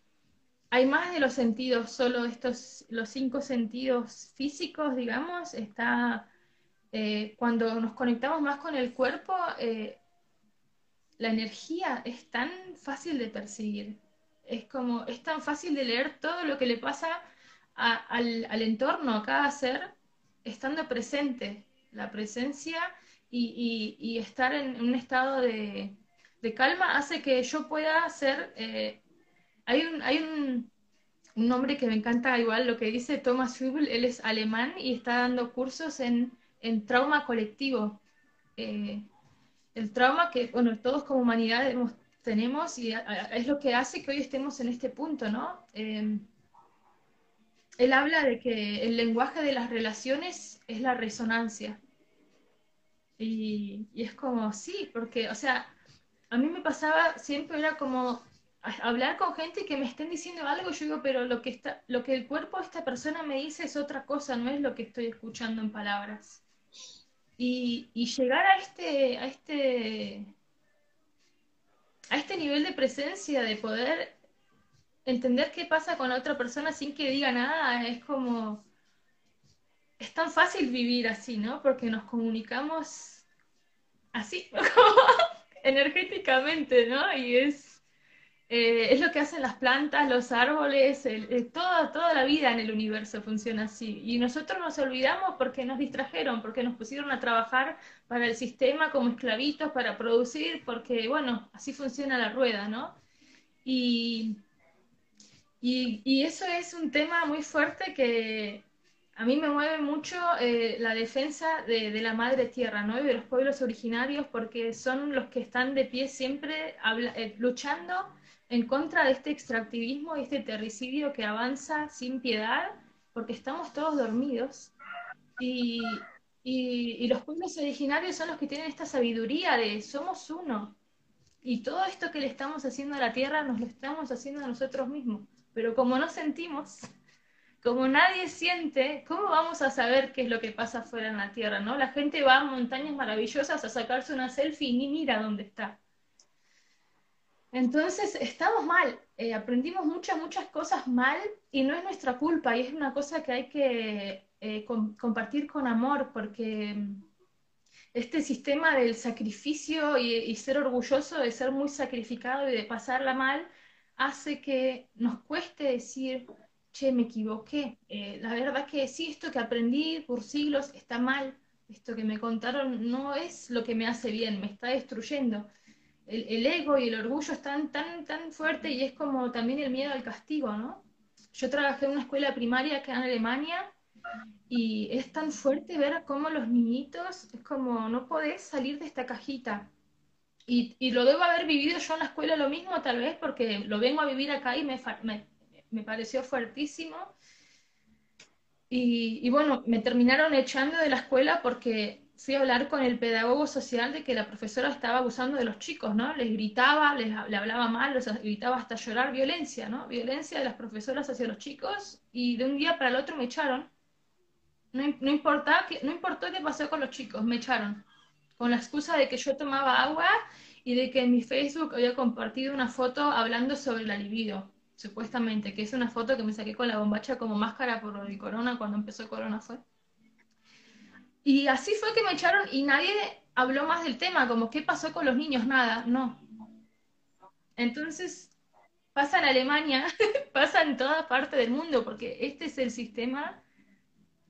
hay más de los sentidos, solo estos, los cinco sentidos físicos, digamos, está... Eh, cuando nos conectamos más con el cuerpo, la energía es tan fácil de percibir, es como, es tan fácil de leer todo lo que le pasa al, entorno, a cada ser, estando presente, la presencia y, estar en un estado de, calma hace que yo pueda ser, eh, hay un, hay un, un nombre que me encanta igual, lo que dice Thomas Hübel, él es alemán y está dando cursos en, trauma colectivo. Eh, el trauma que, bueno, todos como humanidad tenemos y es lo que hace que hoy estemos en este punto, ¿no? Em, él habla de que el lenguaje de las relaciones es la resonancia. Y, es como, sí, porque, o sea, a mí me pasaba, siempre era como hablar con gente que me estén diciendo algo, yo digo, pero lo que, está, lo que el cuerpo de esta persona me dice es otra cosa, no es lo que estoy escuchando en palabras. Y, llegar a este, a este, a este nivel de presencia, de poder entender qué pasa con la otra persona sin que diga nada, es como, es tan fácil vivir así, ¿no? Porque nos comunicamos así, [laughs] energéticamente, ¿no? Y es, Eh, es lo que hacen las plantas, los árboles, toda, toda la vida en el universo funciona así. Y nosotros nos olvidamos porque nos distrajeron, porque nos pusieron a trabajar para el sistema como esclavitos, para producir, porque, bueno, así funciona la rueda, ¿no? Y, y, eso es un tema muy fuerte que a mí me mueve mucho eh, la defensa de, la madre tierra, ¿no? Y de los pueblos originarios, porque son los que están de pie siempre eh, luchando en contra de este extractivismo y este terricidio que avanza sin piedad, porque estamos todos dormidos. Y, los pueblos originarios son los que tienen esta sabiduría de somos uno. Y todo esto que le estamos haciendo a la tierra nos lo estamos haciendo a nosotros mismos. Pero como no sentimos, como nadie siente, ¿cómo vamos a saber qué es lo que pasa afuera en la Tierra? ¿no? La gente va a montañas maravillosas a sacarse una selfie y ni mira dónde está. Entonces, estamos mal, eh, aprendimos muchas, muchas cosas mal y no es nuestra culpa y es una cosa que hay que eh, compartir con amor porque mm, este sistema del sacrificio y, ser orgulloso de ser muy sacrificado y de pasarla mal hace que nos cueste decir, che, me equivoqué. Eh, la verdad que sí, esto que aprendí por siglos está mal. Esto que me contaron no es lo que me hace bien, me está destruyendo. El, ego y el orgullo están tan, tan fuerte y es como también el miedo al castigo, ¿no? Yo trabajé en una escuela primaria que en Alemania y es tan fuerte ver cómo los niñitos, es como no podés salir de esta cajita. Y, y, lo debo haber vivido yo en la escuela lo mismo, tal vez, porque lo vengo a vivir acá y me, me, me pareció fuertísimo. Y, bueno, me terminaron echando de la escuela porque fui a hablar con el pedagogo social de que la profesora estaba abusando de los chicos, ¿no? Les gritaba, les, le hablaba mal, les gritaba hasta llorar violencia, ¿no? Violencia de las profesoras hacia los chicos y de un día para el otro me echaron. No, no, importa, no importó qué pasó con los chicos, me echaron. Con la excusa de que yo tomaba agua y de que en mi Facebook había compartido una foto hablando sobre la libido supuestamente, que es una foto que me saqué con la bombacha como máscara por el corona cuando empezó corona fue. Y así fue que me echaron y nadie habló más del tema, como qué pasó con los niños, nada, no. Entonces, pasa en Alemania, [laughs] pasa en toda parte del mundo, porque este es el sistema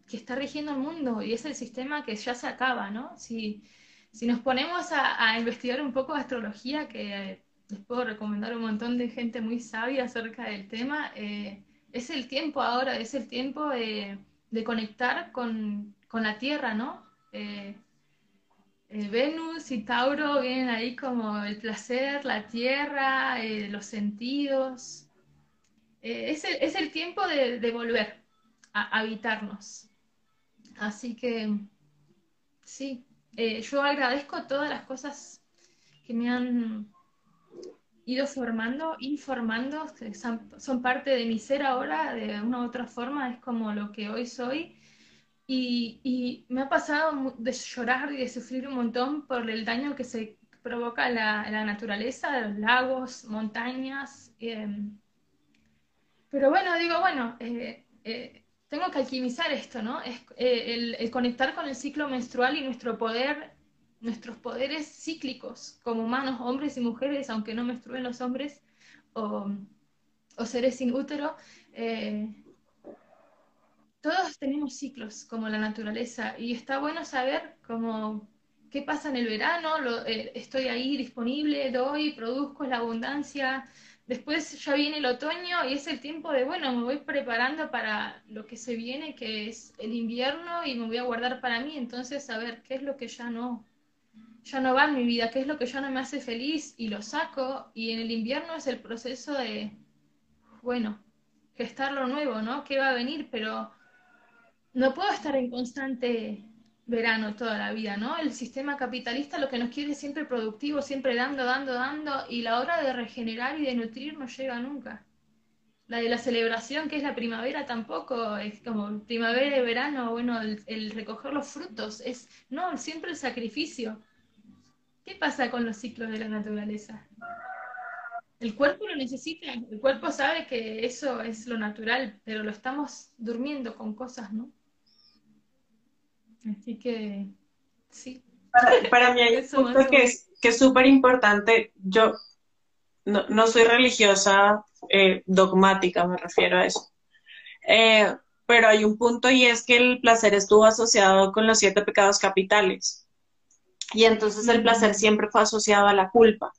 que está rigiendo el mundo y es el sistema que ya se acaba, ¿no? Si, si nos ponemos a, investigar un poco de astrología, que les puedo recomendar un montón de gente muy sabia acerca del tema. Eh, es el tiempo ahora, es el tiempo de, conectar con, la Tierra, ¿no? Eh, eh, Venus y Tauro vienen ahí como el placer, la Tierra, los sentidos. Es el, es, el, tiempo de, de volver a habitarnos. Así que, sí, yo agradezco todas las cosas que me han ido formando, informando, son, parte de mi ser ahora, de una u otra forma, es como lo que hoy soy. Y, me ha pasado de llorar y de sufrir un montón por el daño que se provoca la, la naturaleza, los lagos, montañas. Em, pero bueno, digo, bueno, eh, eh, tengo que alquimizar esto, ¿no? Es, eh, el, conectar con el ciclo menstrual y nuestro poder nuestros poderes cíclicos como humanos, hombres y mujeres, aunque no menstruen los hombres o, seres sin útero, todos tenemos ciclos como la naturaleza y está bueno saber cómo, qué pasa en el verano, eh, estoy ahí disponible, doy, produzco la abundancia, después ya viene el otoño y es el tiempo de, bueno, me voy preparando para lo que se viene, que es el invierno y me voy a guardar para mí, entonces saber qué es lo que ya no, ya no va en mi vida, qué es lo que ya no me hace feliz y lo saco. Y en el invierno es el proceso de, bueno, gestar lo nuevo, ¿no? ¿Qué va a venir? Pero no puedo estar en constante verano toda la vida, ¿no? El sistema capitalista lo que nos quiere es siempre productivo, siempre dando, dando, dando, y la hora de regenerar y de nutrir no llega nunca. La de la celebración, que es la primavera, tampoco es como primavera y verano, bueno, el, el recoger los frutos, es, no, siempre el sacrificio. ¿Qué pasa con los ciclos de la naturaleza? El cuerpo lo necesita, el cuerpo sabe que eso es lo natural, pero lo estamos durmiendo con cosas, ¿no? Así que, sí. Para, mí hay un punto que es que súper importante. Yo no, soy religiosa eh, dogmática, me refiero a eso. Eh, pero hay un punto y es que el placer estuvo asociado con los siete pecados capitales. Y entonces el placer siempre fue asociado a la culpa.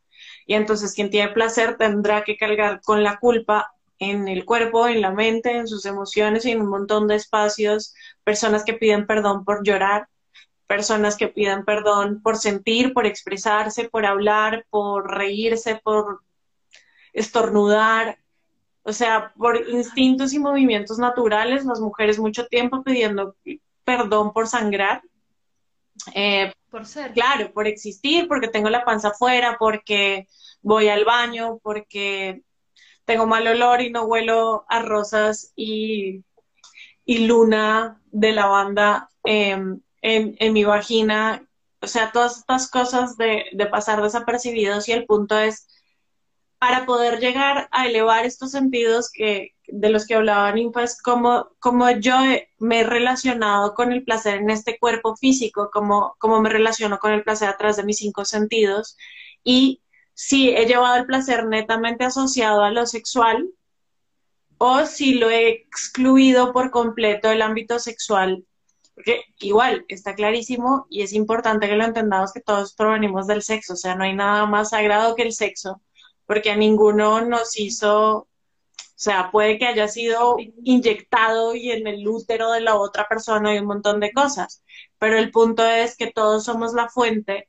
Y entonces quien tiene placer tendrá que cargar con la culpa en el cuerpo, en la mente, en sus emociones y en un montón de espacios. Personas que piden perdón por llorar, personas que piden perdón por sentir, por expresarse, por hablar, por reírse, por estornudar, o sea, por instintos y movimientos naturales, las mujeres mucho tiempo pidiendo perdón por sangrar. Eh, por ser. Claro, por existir, porque tengo la panza afuera, porque voy al baño, porque tengo mal olor y no huelo a rosas y, luna de lavanda em, en, en, mi vagina. O sea, todas estas cosas de, de pasar desapercibidos y el punto es para poder llegar a elevar estos sentidos que, de los que hablaba Ninfa, es como, como yo me he relacionado con el placer en este cuerpo físico, como, como me relaciono con el placer a través de mis cinco sentidos. Y si he llevado el placer netamente asociado a lo sexual o si lo he excluido por completo del ámbito sexual. Porque igual está clarísimo y es importante que lo entendamos que todos provenimos del sexo, o sea, no hay nada más sagrado que el sexo porque a ninguno nos hizo, o sea, puede que haya sido inyectado y en el útero de la otra persona hay un montón de cosas, pero el punto es que todos somos la fuente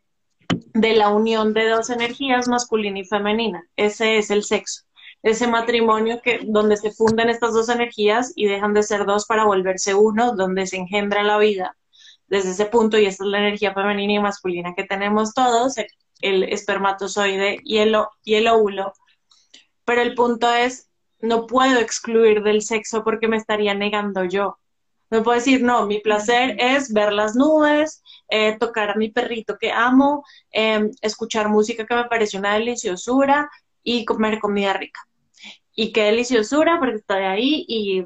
de la unión de dos energías, masculina y femenina. Ese es el sexo. Ese matrimonio que, donde se funden estas dos energías y dejan de ser dos para volverse uno, donde se engendra la vida. Desde ese punto, y esta es la energía femenina y masculina que tenemos todos, el espermatozoide y el, y el óvulo. Pero el punto es, no puedo excluir del sexo porque me estaría negando yo. No puedo decir, no, mi placer es ver las nubes, eh, tocar a mi perrito que amo, em, escuchar música que me parece una deliciosura y comer comida rica. Y qué deliciosura porque estoy ahí y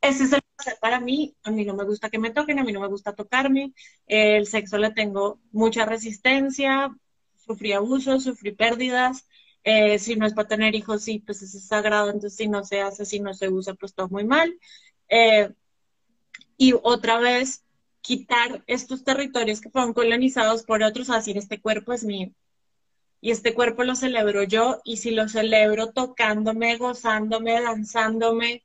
ese es el placer para mí. A mí no me gusta que me toquen, a mí no me gusta tocarme. el sexo le tengo mucha resistencia, sufrí abusos, sufrí pérdidas. Eh, si no es para tener hijos, sí, pues es sagrado, entonces si no se hace, si no se usa, pues todo muy mal. Eh, y otra vez, quitar estos territorios que fueron colonizados por otros, decir, este cuerpo es mío. Y este cuerpo lo celebro yo, y si lo celebro tocándome, gozándome, danzándome,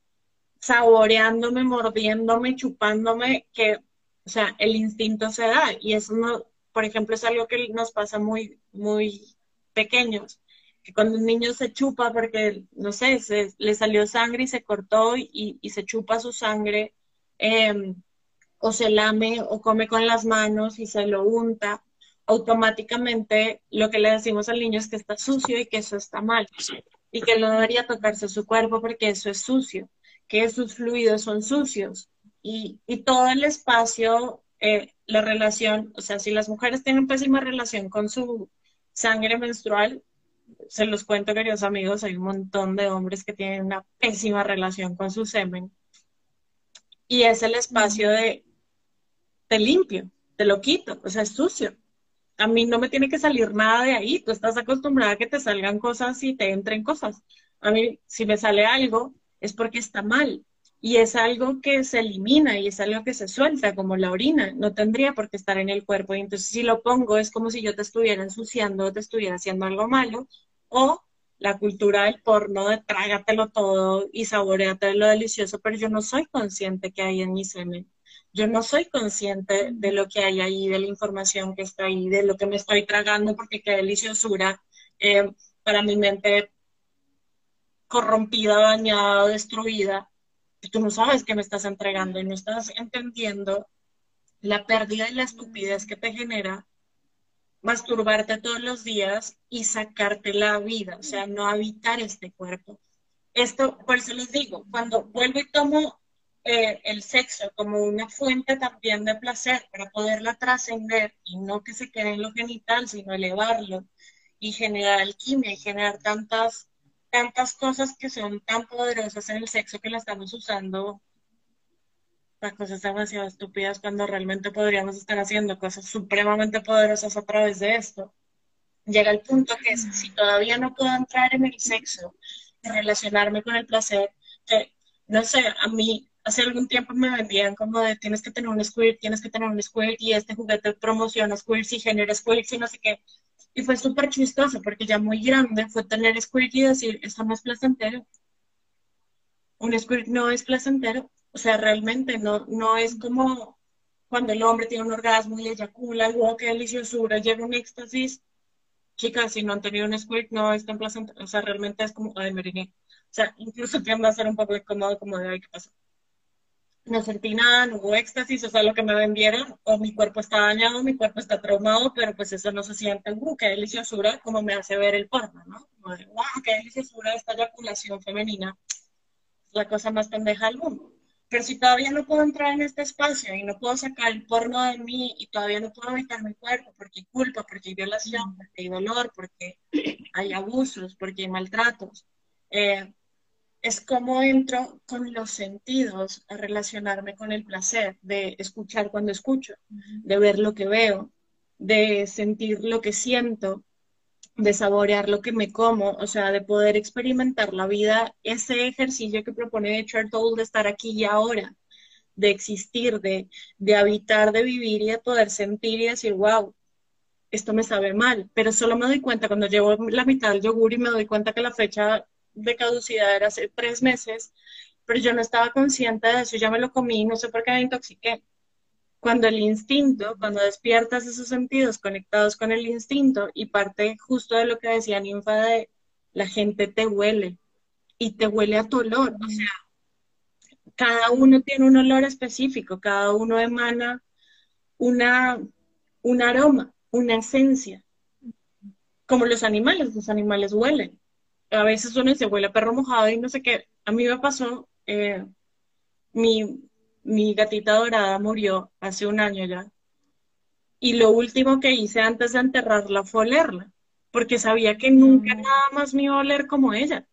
saboreándome, mordiéndome, chupándome, que, o sea, el instinto se da, y eso no, por ejemplo, es algo que nos pasa muy, muy pequeños, que cuando un niño se chupa porque, no sé, se, le salió sangre y se cortó y, se chupa su sangre, em, o se lame o come con las manos y se lo unta, automáticamente lo que le decimos al niño es que está sucio y que eso está mal y que no debería tocarse su cuerpo porque eso es sucio, que sus fluidos son sucios y, y todo el espacio eh, la relación, o sea, si las mujeres tienen pésima relación con su sangre menstrual, se los cuento, queridos amigos, hay un montón de hombres que tienen una pésima relación con su semen. Y es el espacio de, te limpio, te lo quito, o sea, es sucio. A mí no me tiene que salir nada de ahí, tú estás acostumbrada a que te salgan cosas y te entren cosas. A mí, si me sale algo, es porque está mal y es algo que se elimina y es algo que se suelta, como la orina, no tendría por qué estar en el cuerpo. Y entonces si lo pongo es como si yo te estuviera ensuciando o te estuviera haciendo algo malo, o la cultura del porno de trágatelo todo y saboreate lo delicioso, pero yo no soy consciente que hay en mi semen. Yo no soy consciente de lo que hay ahí, de la información que está ahí, de lo que me estoy tragando, porque qué deliciosura eh, para mi mente corrompida, dañada, destruida tú no sabes qué me estás entregando y no estás entendiendo la pérdida y la estupidez que te genera masturbarte todos los días y sacarte la vida, o sea, no habitar este cuerpo. Esto, por eso les digo, cuando vuelvo y tomo eh, el sexo como una fuente también de placer para poderla trascender y no que se quede en lo genital, sino elevarlo y generar alquimia y generar tantas tantas cosas que son tan poderosas en el sexo que la estamos usando para cosas demasiado estúpidas cuando realmente podríamos estar haciendo cosas supremamente poderosas a través de esto. llega el punto que si todavía no puedo entrar en el sexo, relacionarme con el placer, que, no sé, a mí hace algún tiempo me vendían como de tienes que tener un squirt, tienes que tener un squirt y este juguete promociona squirts y genera squirts y no sé qué. Y fue súper chistoso porque ya muy grande fue tener squirt y decir, esto no es placentero. Un squirt no es placentero. O sea, realmente no, no es como cuando el hombre tiene un orgasmo y eyacula, algo que deliciosura, llega un éxtasis. Chicas, si no han tenido un squirt, no es tan placentero. O sea, realmente es como, ay, me O sea, incluso tiende a ser un poco incómodo, como de, ay, ¿qué pasa? No sentí nada, no hubo éxtasis, o sea, lo que me vendieron, o mi cuerpo está dañado, mi cuerpo está traumado, pero pues eso no se siente, uh, qué deliciosura, como me hace ver el porno, ¿no? Wow, qué deliciosura esta eyaculación femenina, la cosa más pendeja del mundo. Pero si todavía no puedo entrar en este espacio y no puedo sacar el porno de mí y todavía no puedo evitar mi cuerpo porque hay culpa, porque hay violación, porque hay dolor, porque hay abusos, porque hay maltratos, eh, es como entro con los sentidos a relacionarme con el placer de escuchar cuando escucho, de ver lo que veo, de sentir lo que siento, de saborear lo que me como, o sea, de poder experimentar la vida, ese ejercicio que propone Eckhart Tolle de estar aquí y ahora, de existir, de, de habitar, de vivir y de poder sentir y decir, wow, esto me sabe mal, pero solo me doy cuenta cuando llevo la mitad del yogur y me doy cuenta que la fecha de caducidad era hace tres meses, pero yo no estaba consciente de eso, ya me lo comí, no sé por qué me intoxiqué. Cuando el instinto, cuando despiertas esos sentidos conectados con el instinto y parte justo de lo que decía Ninfa de la gente te huele y te huele a tu olor, o sea, cada uno tiene un olor específico, cada uno emana una, un aroma, una esencia, como los animales, los animales huelen a veces uno se huele perro mojado y no sé qué. A mí me pasó, eh, mi, mi gatita dorada murió hace un año ya. Y lo último que hice antes de enterrarla fue olerla, porque sabía que nunca nada más me iba a oler como ella.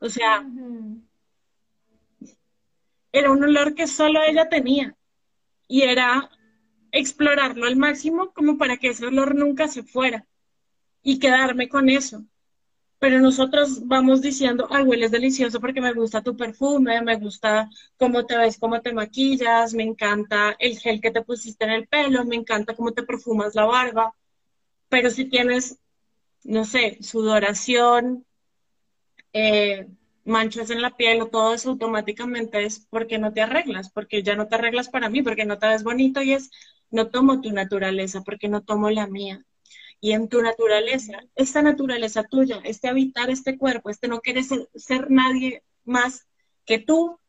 O sea, era un olor que solo ella tenía. Y era explorarlo al máximo como para que ese olor nunca se fuera y quedarme con eso pero nosotros vamos diciendo, ay, hueles delicioso porque me gusta tu perfume, me gusta cómo te ves, cómo te maquillas, me encanta el gel que te pusiste en el pelo, me encanta cómo te perfumas la barba, pero si tienes, no sé, sudoración, eh, manchas en la piel o todo eso automáticamente es porque no te arreglas, porque ya no te arreglas para mí, porque no te ves bonito y es, no tomo tu naturaleza, porque no tomo la mía y en tu naturaleza, esta naturaleza tuya, este habitar este cuerpo, este no querer ser, nadie más que tú,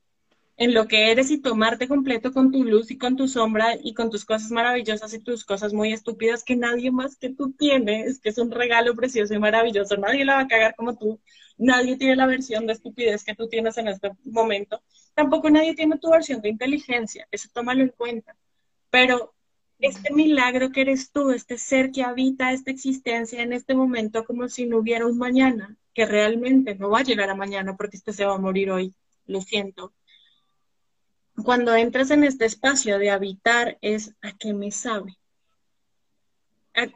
en lo que eres y tomarte completo con tu luz y con tu sombra y con tus cosas maravillosas y tus cosas muy estúpidas que nadie más que tú tienes, que es un regalo precioso y maravilloso. Nadie la va a cagar como tú. Nadie tiene la versión de estupidez que tú tienes en este momento. Tampoco nadie tiene tu versión de inteligencia. Eso tómalo en cuenta. Pero este milagro que eres tú, este ser que habita esta existencia en este momento como si no hubiera un mañana, que realmente no va a llegar a mañana porque este se va a morir hoy, lo siento. Cuando entras en este espacio de habitar es a qué me sabe.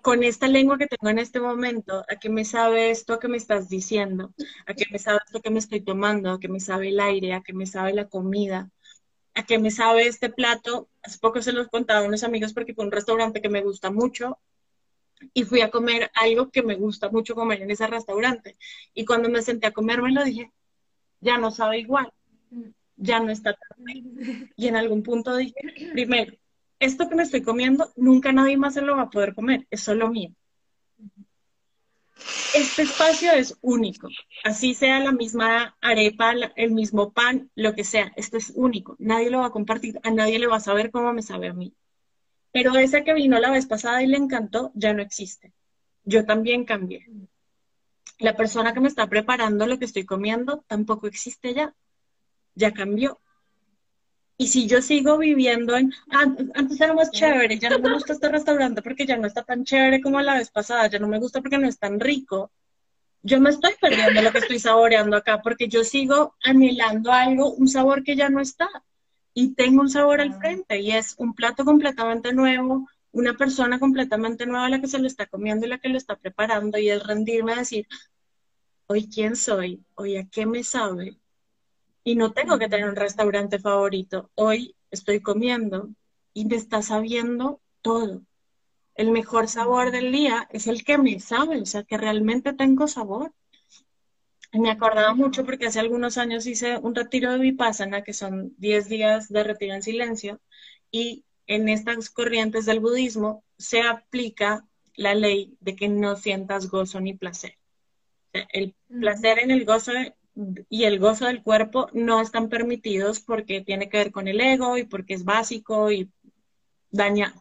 con esta lengua que tengo en este momento, a qué me sabe esto que me estás diciendo, a qué me sabe esto que me estoy tomando, a qué me sabe el aire, a qué me sabe la comida, a qué me sabe este plato. Hace poco se los contaba a unos amigos porque fue un restaurante que me gusta mucho y fui a comer algo que me gusta mucho comer en ese restaurante. Y cuando me senté a comer me lo dije, ya no sabe igual, ya no está tan bien. Y en algún punto dije, primero, esto que me estoy comiendo, nunca nadie más se lo va a poder comer, es solo mío este espacio es único, así sea la misma arepa, el mismo pan, lo que sea, esto es único, nadie lo va a compartir, a nadie le va a saber cómo me sabe a mí. Pero ese que vino la vez pasada y le encantó, ya no existe. Yo también cambié. La persona que me está preparando lo que estoy comiendo tampoco existe ya, ya cambió. Y si yo sigo viviendo en, antes era más chévere, ya no me gusta este restaurante porque ya no está tan chévere como la vez pasada, ya no me gusta porque no es tan rico, yo me estoy perdiendo lo que estoy saboreando acá porque yo sigo anhelando algo, un sabor que ya no está. Y tengo un sabor al frente y es un plato completamente nuevo, una persona completamente nueva la que se lo está comiendo y la que lo está preparando y es rendirme a decir, hoy quién soy, hoy a qué me sabe. Y no tengo que tener un restaurante favorito, hoy estoy comiendo y me está sabiendo todo. El mejor sabor del día es el que me sabe, o sea, que realmente tengo sabor. Y me acordaba mucho porque hace algunos años hice un retiro de Vipassana, que son 10 días de retiro en silencio, y en estas corrientes del budismo se aplica la ley de que no sientas gozo ni placer. El placer en el gozo y el gozo del cuerpo no están permitidos porque tiene que ver con el ego y porque es básico y daña.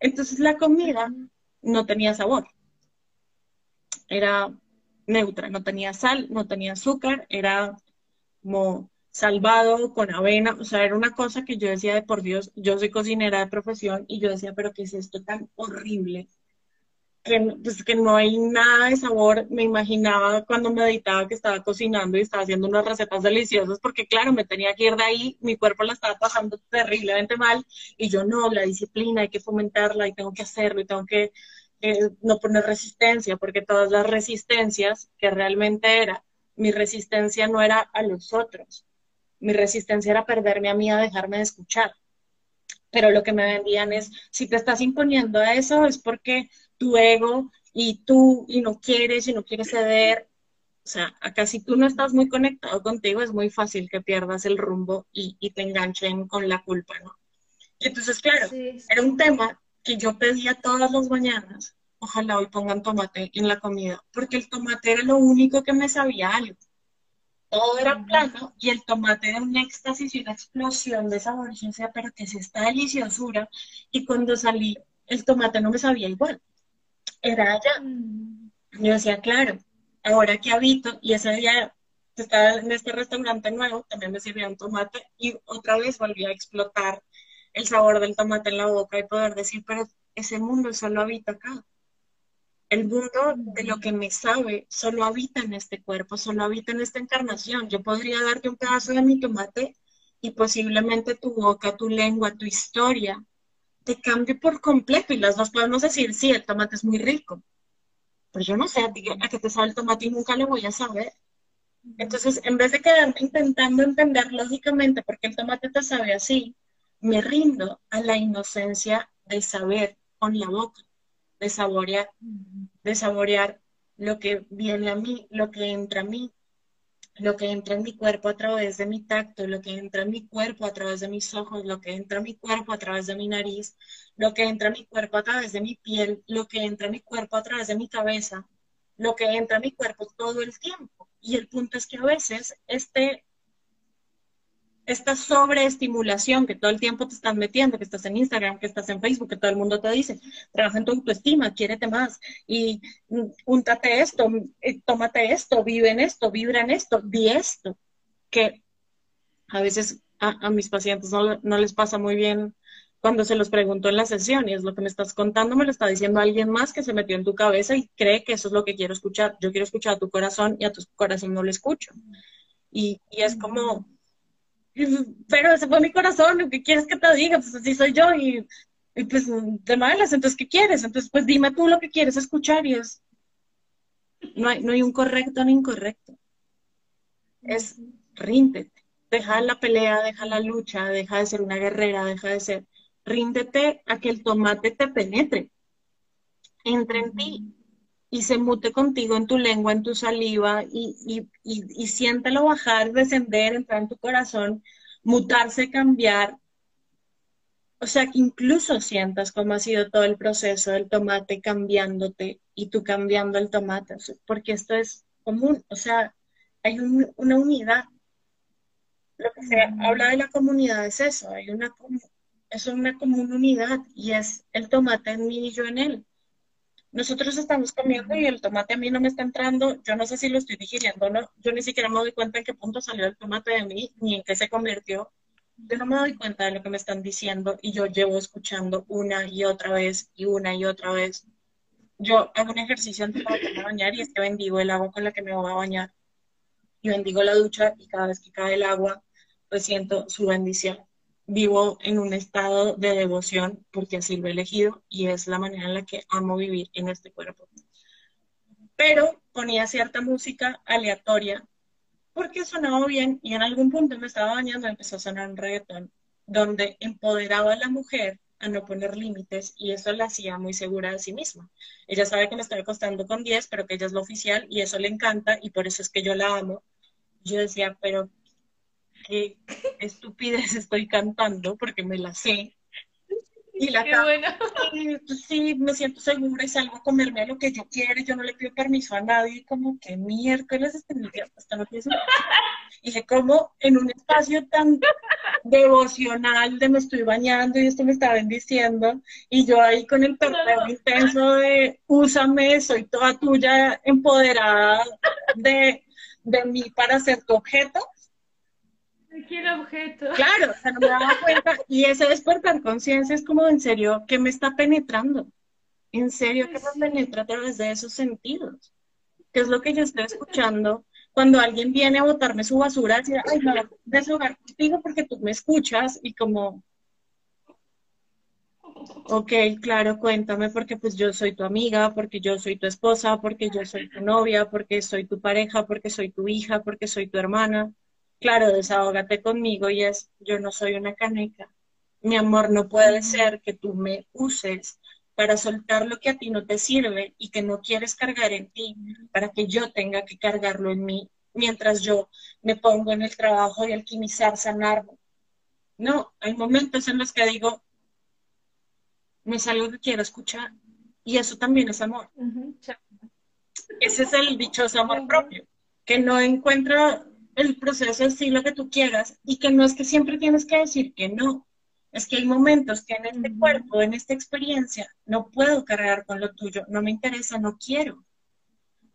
Entonces la comida no tenía sabor. Era neutra, no tenía sal, no tenía azúcar, era como salvado con avena, o sea, era una cosa que yo decía de por Dios, yo soy cocinera de profesión y yo decía, pero ¿qué es esto tan horrible? Que, pues, que no hay nada de sabor, me imaginaba cuando meditaba que estaba cocinando y estaba haciendo unas recetas deliciosas, porque claro, me tenía que ir de ahí, mi cuerpo la estaba pasando terriblemente mal y yo no, la disciplina hay que fomentarla y tengo que hacerlo y tengo que eh, no poner resistencia, porque todas las resistencias que realmente era, mi resistencia no era a los otros, mi resistencia era perderme a mí a dejarme de escuchar. Pero lo que me vendían es, si te estás imponiendo a eso es porque tu ego y tú y no quieres y no quieres ceder. O sea, acá si tú no estás muy conectado contigo es muy fácil que pierdas el rumbo y, te enganchen con la culpa, ¿no? Y entonces, claro, era un tema que yo pedía todas las mañanas, ojalá hoy pongan tomate en la comida, porque el tomate era lo único que me sabía algo todo era plano y el tomate era un éxtasis y una explosión de sabor. Yo decía, pero ¿qué es esta deliciosura? Y cuando salí, el tomate no me sabía igual. Era allá. Mm. Yo decía, claro, ahora que habito, y ese día estaba en este restaurante nuevo, también me sirvieron tomate y otra vez volví a explotar el sabor del tomate en la boca y poder decir, pero ese mundo solo habita acá. El mundo de lo que me sabe solo habita en este cuerpo, solo habita en esta encarnación. Yo podría darte un pedazo de mi tomate y posiblemente tu boca, tu lengua, tu historia te cambie por completo y las dos podemos decir, sí, el tomate es muy rico, pero yo no sé a, qué te sabe el tomate y nunca lo voy a saber. Entonces, en vez de quedarme intentando entender lógicamente por qué el tomate te sabe así, me rindo a la inocencia de saber con la boca de saborear, de saborear lo que viene a mí, lo que entra a mí, lo que entra en mi cuerpo a través de mi tacto, lo que entra en mi cuerpo a través de mis ojos, lo que entra en mi cuerpo a través de mi nariz, lo que entra en mi cuerpo a través de mi piel, lo que entra en mi cuerpo a través de mi cabeza, lo que entra en mi cuerpo todo el tiempo. Y el punto es que a veces este esta sobreestimulación que todo el tiempo te estás metiendo, que estás en Instagram, que estás en Facebook, que todo el mundo te dice, trabaja en tu autoestima, quiérete más y úntate esto, eh, tómate esto, vive en esto, vibra en esto, di esto, que a veces a, mis pacientes no, no, les pasa muy bien cuando se los pregunto en la sesión y es lo que me estás contando, me lo está diciendo alguien más que se metió en tu cabeza y cree que eso es lo que quiero escuchar. Yo quiero escuchar a tu corazón y a tu corazón no lo escucho. Y, y es como pero ese fue mi corazón, lo que quieres que te diga, pues así soy yo y, pues de malas, entonces ¿qué quieres? Entonces pues dime tú lo que quieres escuchar y es, no hay, no hay un correcto ni incorrecto, es ríndete, deja la pelea, deja la lucha, deja de ser una guerrera, deja de ser, ríndete a que el tomate te penetre, entre en ti y se mute contigo en tu lengua, en tu saliva, y, y, y, siéntelo bajar, descender, entrar en tu corazón, mutarse, cambiar. O sea, que incluso sientas cómo ha sido todo el proceso del tomate cambiándote y tú cambiando el tomate, porque esto es común, o sea, hay una unidad. Lo que se habla de la comunidad es eso, hay una, es una común unidad y es el tomate en mí y yo en él nosotros estamos comiendo y el tomate a mí no me está entrando, yo no sé si lo estoy digiriendo no, yo ni siquiera me doy cuenta en qué punto salió el tomate de mí, ni en qué se convirtió. Yo no me doy cuenta de lo que me están diciendo y yo llevo escuchando una y otra vez y una y otra vez. Yo hago un ejercicio antes de bañar y es que bendigo el agua con la que me voy a bañar y bendigo la ducha y cada vez que cae el agua, pues siento su bendición. Vivo en un estado de devoción porque así lo he elegido y es la manera en la que amo vivir en este cuerpo. Pero ponía cierta música aleatoria porque sonaba bien y en algún punto me estaba bañando y empezó a sonar un reggaetón donde empoderaba a la mujer a no poner límites y eso la hacía muy segura de sí misma. Ella sabe que me estoy acostando con 10, pero que ella es lo oficial y eso le encanta y por eso es que yo la amo. Yo decía, pero qué estupidez estoy cantando porque me la sé. Y la Qué bueno. pues sí, me siento segura y salgo a comerme a lo que yo quiero, yo no le pido permiso a nadie, como que miércoles este hasta no sentido. Y dije, como en un espacio tan devocional de me estoy bañando y esto me está bendiciendo, y yo ahí con el perreo intenso de úsame, soy toda tuya, empoderada de, de mí para ser tu objeto, objeto. Claro, o sea, no me daba cuenta. Y ese despertar conciencia es como en serio que me está penetrando. En serio que me penetra a través de esos sentidos. Que es lo que yo estoy escuchando cuando alguien viene a botarme su basura, decir, ay, me voy a deshogar contigo porque tú me escuchas y como, ok, claro, cuéntame porque pues yo soy tu amiga, porque yo soy tu esposa, porque yo soy tu novia, porque soy tu pareja, porque soy tu hija, porque soy tu hermana claro, desahógate conmigo y es, yo no soy una caneca. Mi amor, no puede ser que tú me uses para soltar lo que a ti no te sirve y que no quieres cargar en ti, para que yo tenga que cargarlo en mí, mientras yo me pongo en el trabajo de alquimizar, sanarme. No, hay momentos en los que digo, no es algo que quiero escuchar. Y eso también es amor. Ese es el dichoso amor propio, que no encuentra el proceso es sí lo que tú quieras y que no es que siempre tienes que decir que no. Es que hay momentos que en este cuerpo, en esta experiencia, no puedo cargar con lo tuyo, no me interesa, no quiero.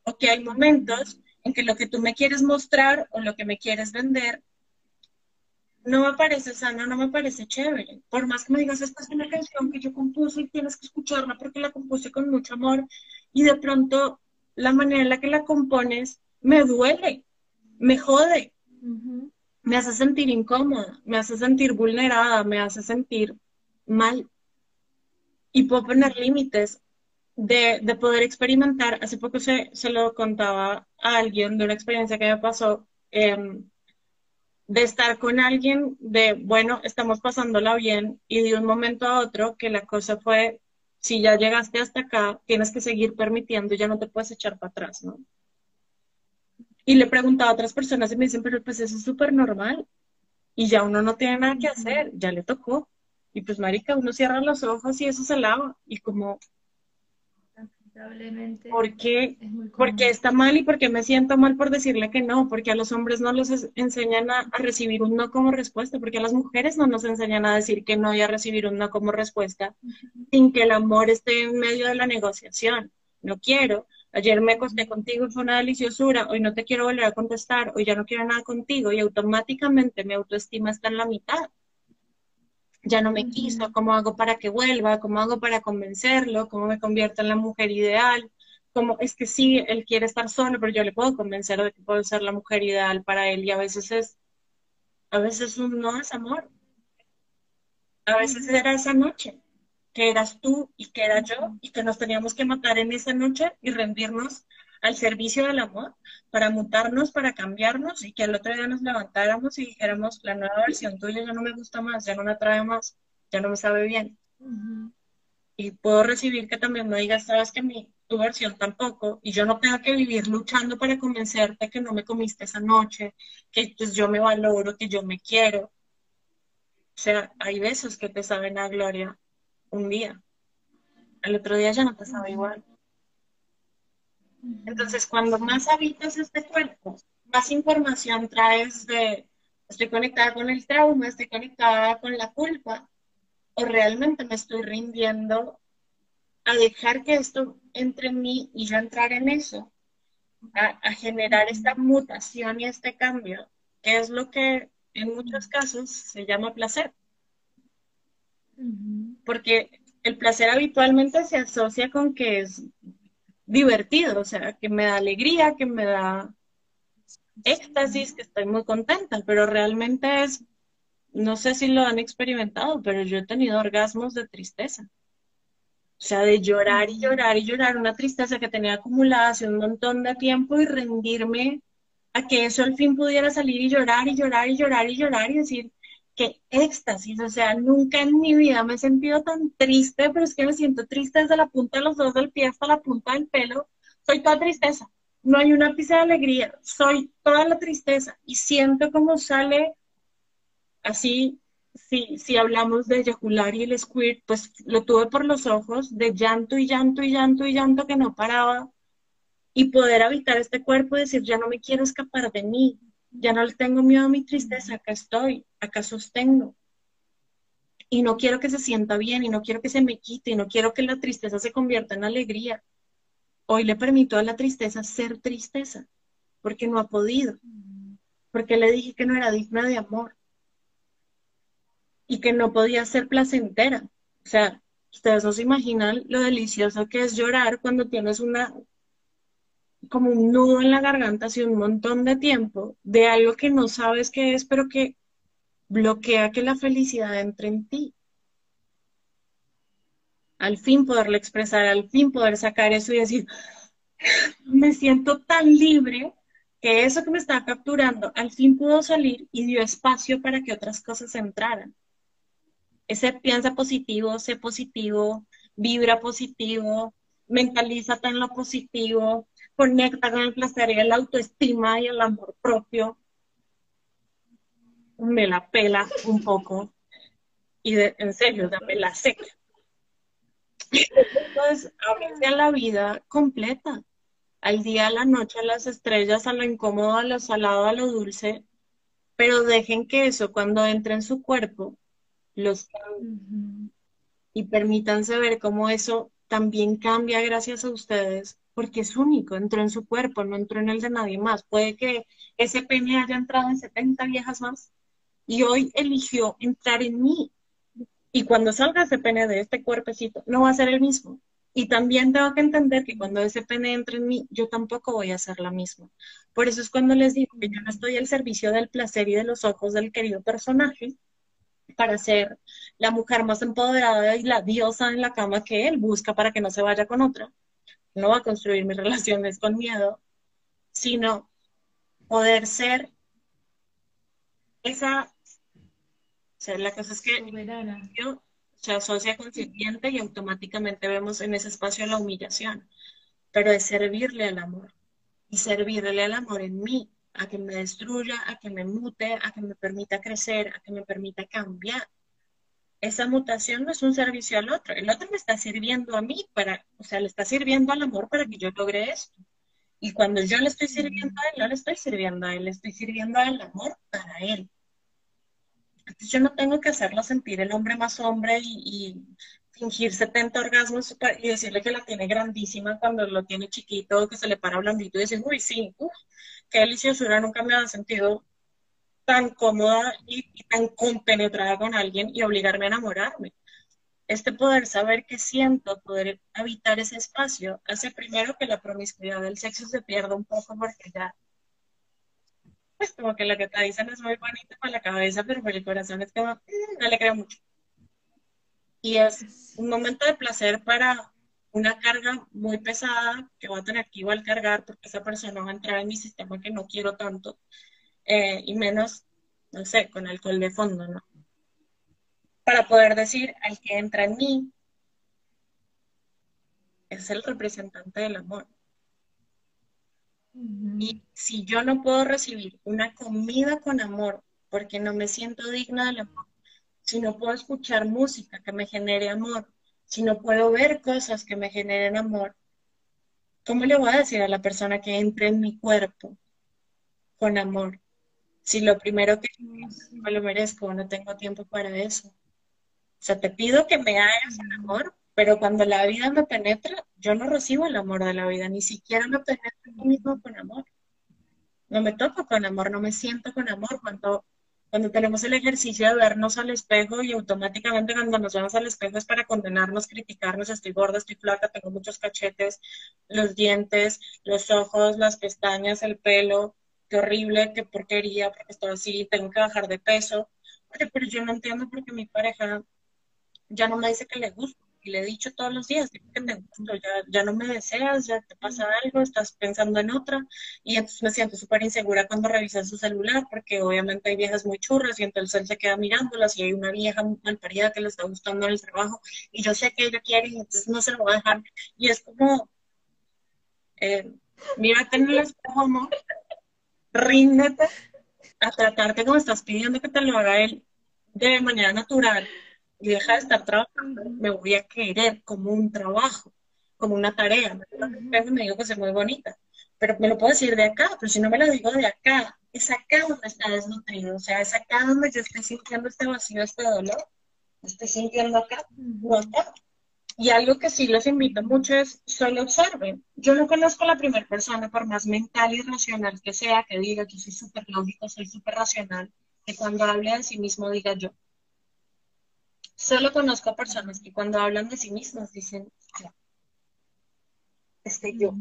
O que hay momentos en que lo que tú me quieres mostrar o lo que me quieres vender no me parece sano, no me parece chévere. Por más que me digas, esta es una canción que yo compuse y tienes que escucharla porque la compuse con mucho amor y de pronto la manera en la que la compones me duele me jode, me hace sentir incómoda, me hace sentir vulnerada, me hace sentir mal. Y puedo poner límites de, poder experimentar. Hace poco se, lo contaba a alguien de una experiencia que me pasó. Em, de estar con alguien, de, bueno, estamos pasándola bien, y de un momento a otro que la cosa fue, si ya llegaste hasta acá, tienes que seguir permitiendo, ya no te puedes echar para atrás, ¿no? Y le preguntaba a otras personas y me dicen, pero pues eso es súper normal. Y ya uno no tiene nada que hacer, ya le tocó. Y pues, marica, uno cierra los ojos y eso se lava. Y como, ¿por qué? Porque está mal y porque me siento mal por decirle que no? Porque a los hombres no los enseñan a, a, recibir un no como respuesta, porque a las mujeres no nos enseñan a decir que no y a recibir un no como respuesta, sin que el amor esté en medio de la negociación. No quiero, Ayer me acosté contigo y fue una deliciosura, hoy no te quiero volver a contestar, hoy ya no quiero nada contigo y automáticamente mi autoestima está en la mitad. Ya no me quiso, ¿cómo hago para que vuelva? ¿Cómo hago para convencerlo? ¿Cómo me convierto en la mujer ideal? Como es que sí, él quiere estar solo, pero yo le puedo convencer de que puedo ser la mujer ideal para él y a veces es, a veces no es amor. A veces era esa noche que eras tú y que era yo y que nos teníamos que matar en esa noche y rendirnos al servicio del amor para mutarnos, para cambiarnos y que al otro día nos levantáramos y dijéramos, la nueva versión tuya ya no me gusta más, ya no me atrae más, ya no me sabe bien. Y puedo recibir que también me digas, sabes que mi, tu versión tampoco, y yo no tengo que vivir luchando para convencerte que no me comiste esa noche, que pues yo me valoro, que yo me quiero. O sea, hay besos que te saben a gloria un día. El otro día ya no te sabe igual. Entonces, cuando más habitas este cuerpo, más información traes de, estoy conectada con el trauma, estoy conectada con la culpa, o realmente me estoy rindiendo a dejar que esto entre en mí y yo entrar en eso, a, generar esta mutación y este cambio, que es lo que en muchos casos se llama placer. Porque el placer habitualmente se asocia con que es divertido, o sea, que me da alegría, que me da éxtasis, que estoy muy contenta, pero realmente es no sé si lo han experimentado, pero yo he tenido orgasmos de tristeza. O sea, de llorar y llorar y llorar, una tristeza que tenía acumulada hace un montón de tiempo y rendirme a que eso al fin pudiera salir y llorar y llorar y llorar y llorar y decir, qué éxtasis, o sea, nunca en mi vida me he sentido tan triste, pero es que me siento triste desde la punta de los dedos del pie hasta la punta del pelo, soy toda tristeza, no hay una pizca de alegría, soy toda la tristeza. Y siento como sale así, si, si hablamos de eyacular y el squirt, pues lo tuve por los ojos, de llanto y llanto y llanto y llanto que no paraba, y poder habitar este cuerpo y decir, ya no me quiero escapar de mí, ya no le tengo miedo a mi tristeza, acá estoy, acá sostengo. Y no quiero que se sienta bien, y no quiero que se me quite, y no quiero que la tristeza se convierta en alegría. Hoy le permito a la tristeza ser tristeza, porque no ha podido, porque le dije que no era digna de amor y que no podía ser placentera. O sea, ustedes no se imaginan lo delicioso que es llorar cuando tienes una como un nudo en la garganta hace un montón de tiempo de algo que no sabes qué es, pero que bloquea que la felicidad entre en ti. Al fin poderlo expresar, al fin poder sacar eso y decir, me siento tan libre que eso que me estaba capturando al fin pudo salir y dio espacio para que otras cosas entraran. Ese piensa positivo, sé positivo, vibra positivo, mentalízate en lo positivo, conecta con el placer y la autoestima y el amor propio, me la pela un poco. Y en serio, me la seca. Entonces, ábrense a la vida completa, al día, a la noche, a las estrellas, a lo incómodo, a lo salado, a lo dulce, pero dejen que eso cuando entre en su cuerpo los y permítanse ver cómo eso también cambia gracias a ustedes porque es único, entró en su cuerpo, no entró en el de nadie más. Puede que ese pene haya entrado en 70 viejas más y hoy eligió entrar en mí. Y cuando salga ese pene de este cuerpecito, no va a ser el mismo. Y también tengo que entender que cuando ese pene entre en mí, yo tampoco voy a ser la misma. Por eso es cuando les digo que yo no estoy al servicio del placer y de los ojos del querido personaje para ser la mujer más empoderada y la diosa en la cama que él busca para que no se vaya con otra no va a construir mis [laughs] relaciones con miedo, sino poder ser esa, o sea, la cosa es que se asocia con sirviente y automáticamente vemos en ese espacio la humillación, pero es servirle al amor y servirle al amor en mí, a que me destruya, a que me mute, a que me permita crecer, a que me permita cambiar esa mutación no es un servicio al otro, el otro me está sirviendo a mí para, o sea, le está sirviendo al amor para que yo logre esto. Y cuando yo le estoy sirviendo a él, no le estoy sirviendo a él, le estoy sirviendo al amor para él. Entonces yo no tengo que hacerlo sentir el hombre más hombre y, fingir 70 orgasmos y decirle que la tiene grandísima cuando lo tiene chiquito, que se le para blandito y decir, uy, sí, uf, qué deliciosura, nunca me ha sentido tan cómoda y, tan compenetrada con alguien y obligarme a enamorarme. Este poder saber qué siento, poder habitar ese espacio, hace primero que la promiscuidad del sexo se pierda un poco porque ya, pues como que lo que te dicen es muy bonito para la cabeza, pero para el corazón es como, mm, no le creo mucho. Y es un momento de placer para una carga muy pesada que voy a tener que igual cargar porque esa persona va a entrar en mi sistema que no quiero tanto eh, y menos, no sé, con alcohol de fondo, ¿no? Para poder decir, al que entra en mí es el representante del amor. Y si yo no puedo recibir una comida con amor porque no me siento digna del amor, si no puedo escuchar música que me genere amor, si no puedo ver cosas que me generen amor, ¿cómo le voy a decir a la persona que entre en mi cuerpo con amor? Si lo primero que me lo merezco, no tengo tiempo para eso. O sea, te pido que me hagas el amor, pero cuando la vida me penetra, yo no recibo el amor de la vida, ni siquiera me penetro a mismo con amor. No me toco con amor, no me siento con amor cuando, cuando tenemos el ejercicio de vernos al espejo y automáticamente cuando nos vemos al espejo es para condenarnos, criticarnos, estoy gorda, estoy flaca, tengo muchos cachetes, los dientes, los ojos, las pestañas, el pelo, horrible, qué porquería, porque estoy así, tengo que bajar de peso. pero yo no entiendo por qué mi pareja ya no me dice que le gusta y le he dicho todos los días, que te gusto, ya, ya no me deseas, ya te pasa algo, estás pensando en otra, y entonces me siento súper insegura cuando revisas su celular, porque obviamente hay viejas muy churras, y entonces él se queda mirándolas, y hay una vieja mal parida que le está gustando en el trabajo, y yo sé que ella quiere, y entonces no se lo va a dejar, y es como, eh, mírate en el espejo, amor, ríndete a tratarte como estás pidiendo que te lo haga él de manera natural, y deja de estar trabajando, me voy a querer como un trabajo, como una tarea. Me digo que soy muy bonita, pero me lo puedo decir de acá, pero si no me lo digo de acá, es acá donde está desnutrido, o sea, es acá donde yo estoy sintiendo este vacío, este dolor, estoy sintiendo acá, no acá. Y algo que sí los invito mucho es solo observen. Yo no conozco a la primera persona, por más mental y racional que sea, que diga que soy súper lógico, soy súper racional, que cuando hable de sí mismo diga yo. Solo conozco a personas que cuando hablan de sí mismas dicen, este yo.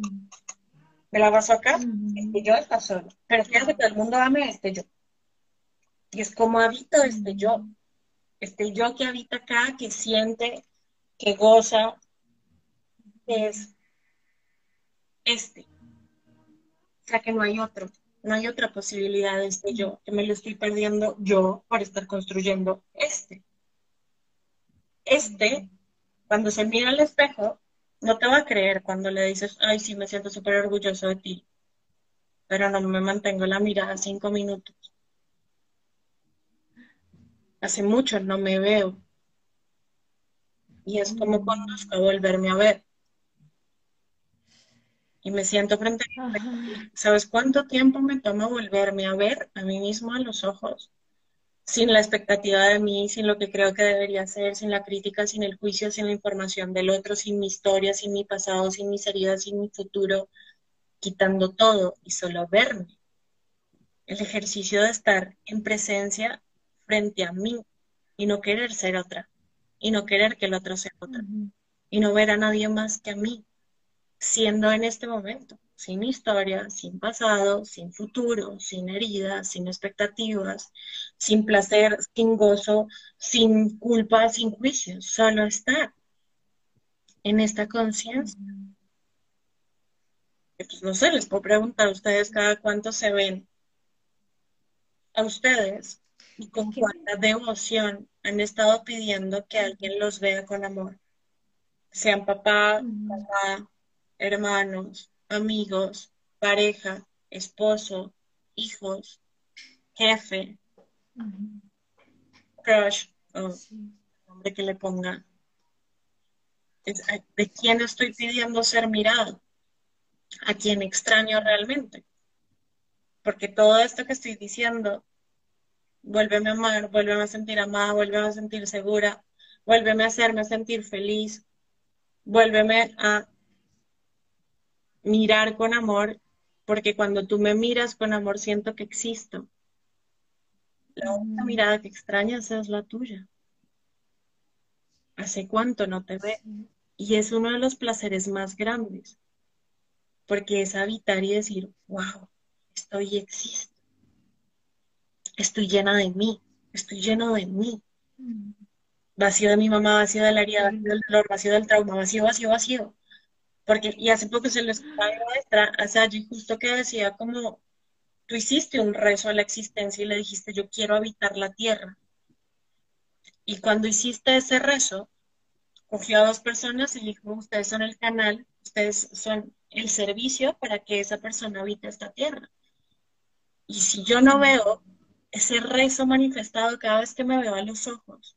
Me la paso acá, este yo está solo. Pero quiero que todo el mundo ame este yo. Y es como habito este yo. Este yo que habita acá, que siente, que goza, es este. O sea que no hay otro, no hay otra posibilidad de este yo, que me lo estoy perdiendo yo por estar construyendo este este, cuando se mira al espejo, no te va a creer cuando le dices, ay, sí, me siento súper orgulloso de ti, pero no me mantengo la mirada cinco minutos. Hace mucho no me veo. Y es como cuando a volverme a ver. Y me siento frente a ¿Sabes cuánto tiempo me toma volverme a ver a mí mismo a los ojos? sin la expectativa de mí, sin lo que creo que debería ser, sin la crítica, sin el juicio, sin la información del otro, sin mi historia, sin mi pasado, sin mis heridas, sin mi futuro, quitando todo y solo verme. El ejercicio de estar en presencia frente a mí y no querer ser otra, y no querer que el otro sea otra, y no ver a nadie más que a mí, siendo en este momento sin historia, sin pasado, sin futuro, sin heridas, sin expectativas, sin placer, sin gozo, sin culpa, sin juicio, solo estar en esta conciencia. Pues no sé, les puedo preguntar a ustedes cada cuánto se ven a ustedes y con cuánta devoción han estado pidiendo que alguien los vea con amor. Sean papá, mamá, hermanos, amigos, pareja, esposo, hijos, jefe, crush, o nombre que le ponga. ¿De quién estoy pidiendo ser mirado? ¿A quién extraño realmente? Porque todo esto que estoy diciendo, vuélveme a amar, vuélveme a sentir amada, vuélveme a sentir segura, vuélveme a hacerme sentir feliz, vuélveme a mirar con amor, porque cuando tú me miras con amor siento que existo. La única mm. mirada que extrañas es la tuya. ¿Hace cuánto no te ve? Y es uno de los placeres más grandes, porque es habitar y decir, wow, estoy y existo. Estoy llena de mí, estoy lleno de mí. Mm. Vacío de mi mamá, vacío de la herida, vacío del dolor, vacío del trauma, vacío, vacío, vacío. Porque, y hace poco se lo escuchaba a maestra, a justo que decía como, tú hiciste un rezo a la existencia y le dijiste, yo quiero habitar la tierra. Y cuando hiciste ese rezo, cogió a dos personas y dijo, ustedes son el canal, ustedes son el servicio para que esa persona habite esta tierra. Y si yo no veo ese rezo manifestado cada vez que me veo a los ojos,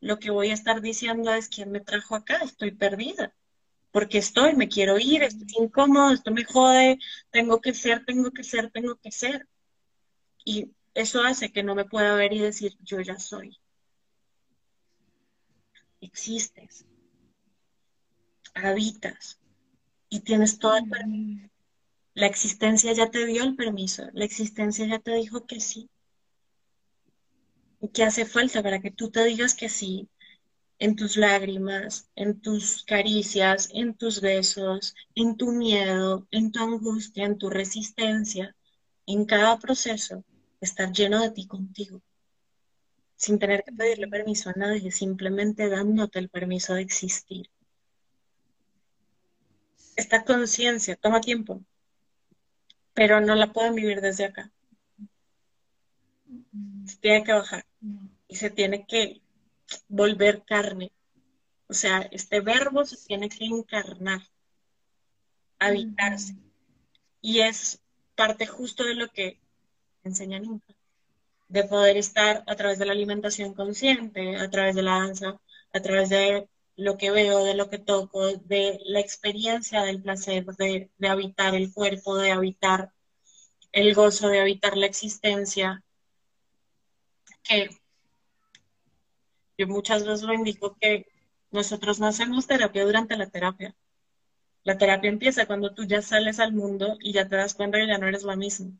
lo que voy a estar diciendo es, ¿quién me trajo acá? Estoy perdida porque estoy, me quiero ir, estoy incómodo, esto me jode, tengo que ser, tengo que ser, tengo que ser. Y eso hace que no me pueda ver y decir, yo ya soy. Existes, habitas y tienes todo el permiso. La existencia ya te dio el permiso, la existencia ya te dijo que sí. ¿Y qué hace falta para que tú te digas que sí en tus lágrimas, en tus caricias, en tus besos, en tu miedo, en tu angustia, en tu resistencia, en cada proceso, estar lleno de ti contigo. sin tener que pedirle permiso a nadie, simplemente dándote el permiso de existir. Esta conciencia toma tiempo, pero no la pueden vivir desde acá. Tiene que bajar y se tiene que volver carne. O sea, este verbo se tiene que encarnar, habitarse. Y es parte justo de lo que enseña Ninfa, de poder estar a través de la alimentación consciente, a través de la danza, a través de lo que veo, de lo que toco, de la experiencia del placer, de, de habitar el cuerpo, de habitar el gozo, de habitar la existencia, que yo muchas veces lo indico que nosotros no hacemos terapia durante la terapia. La terapia empieza cuando tú ya sales al mundo y ya te das cuenta que ya no eres la misma.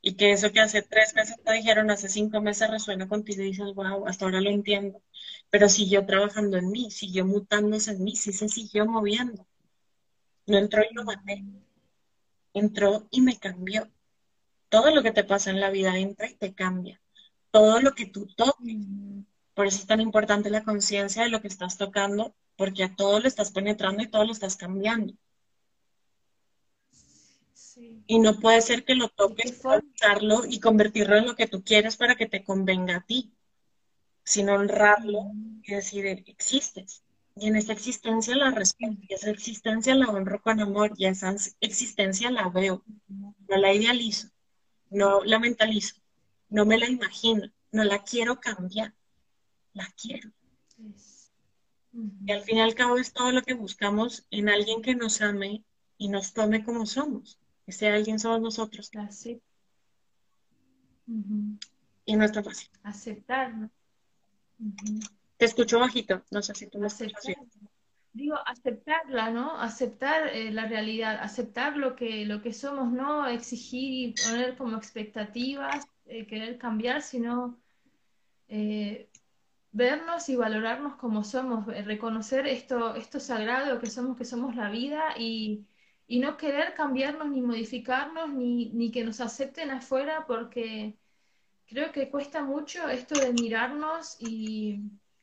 Y que eso que hace tres meses te dijeron, hace cinco meses resuena contigo y dices, wow, hasta ahora lo entiendo. Pero siguió trabajando en mí, siguió mutándose en mí, sí se siguió moviendo. No entró y lo maté. Entró y me cambió. Todo lo que te pasa en la vida entra y te cambia. Todo lo que tú toques. Por eso es tan importante la conciencia de lo que estás tocando porque a todo lo estás penetrando y todo lo estás cambiando. Y no puede ser que lo toques, usarlo y convertirlo en lo que tú quieres para que te convenga a ti, sino honrarlo y decir, existes. Y en esa existencia la respeto, y esa existencia la honro con amor, y esa existencia la veo, no la idealizo, no la mentalizo, no me la imagino, no la quiero cambiar, la quiero. Y al fin y al cabo es todo lo que buscamos en alguien que nos ame y nos tome como somos. Ese alguien somos nosotros. Así. Y no está fácil. Aceptar. Te escucho bajito, no sé si tú me escuchas Digo, aceptarla, ¿no? Aceptar eh, la realidad, aceptar lo que, lo que somos, no exigir y poner como expectativas, eh, querer cambiar, sino eh, vernos y valorarnos como somos, eh, reconocer esto, esto sagrado que somos, que somos la vida y, no querer cambiarnos ni modificarnos ni, ni, que nos acepten afuera porque creo que cuesta mucho esto de mirarnos y,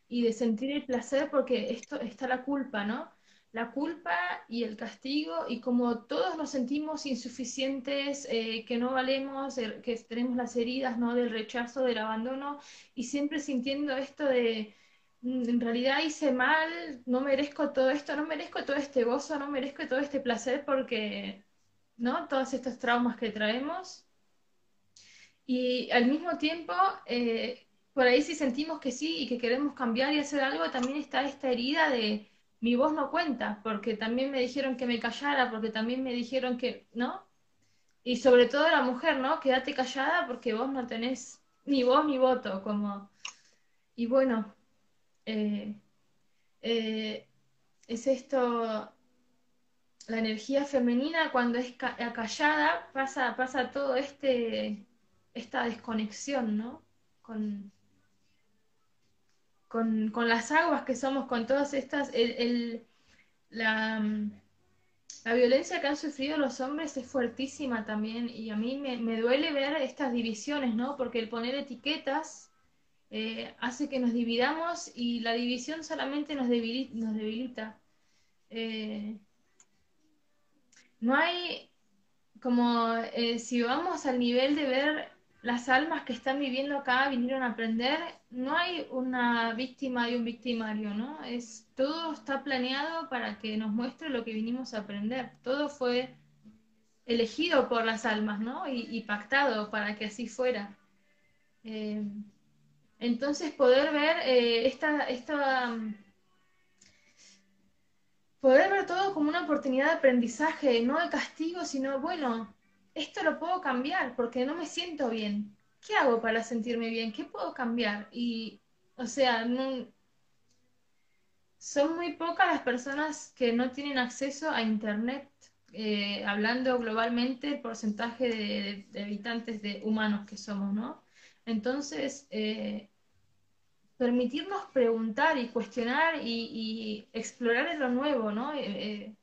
y de sentir el placer porque esto está la culpa, ¿no? La culpa y el castigo y como todos nos sentimos insuficientes, eh, que no valemos, eh, que tenemos las heridas ¿no? del rechazo, del abandono y siempre sintiendo esto de mm, en realidad hice mal, no merezco todo esto, no merezco todo este gozo, no merezco todo este placer porque, ¿no? Todos estos traumas que traemos. Y al mismo tiempo, eh, por ahí si sentimos que sí y que queremos cambiar y hacer algo, también está esta herida de mi voz no cuenta, porque también me dijeron que me callara, porque también me dijeron que, ¿no? Y sobre todo la mujer, ¿no? Quédate callada porque vos no tenés ni voz ni voto, como... Y bueno, eh, eh, es esto, la energía femenina cuando es callada pasa, pasa todo este, esta desconexión, ¿no? Con, con, las aguas que somos, con todas estas, el, la, violencia que han sufrido los hombres es fuertísima también y a mí me, duele ver estas divisiones, ¿no? Porque el poner etiquetas eh, hace que nos dividamos y la división solamente nos debilita. Nos debilita. Eh, no hay, como eh, si vamos al nivel de ver las almas que están viviendo acá vinieron a aprender, no hay una víctima y un victimario, ¿no? Es, todo está planeado para que nos muestre lo que vinimos a aprender. Todo fue elegido por las almas, ¿no? Y, pactado para que así fuera. Eh, entonces poder ver eh, esta, esta poder ver todo como una oportunidad de aprendizaje, no de castigo, sino, bueno, esto lo puedo cambiar porque no me siento bien. ¿Qué hago para sentirme bien? ¿Qué puedo cambiar? Y, o sea, son muy pocas las personas que no tienen acceso a Internet, eh, hablando globalmente el porcentaje de, habitantes de humanos que somos, ¿no? Entonces, eh, permitirnos preguntar y cuestionar y, explorar lo nuevo, ¿no? Eh,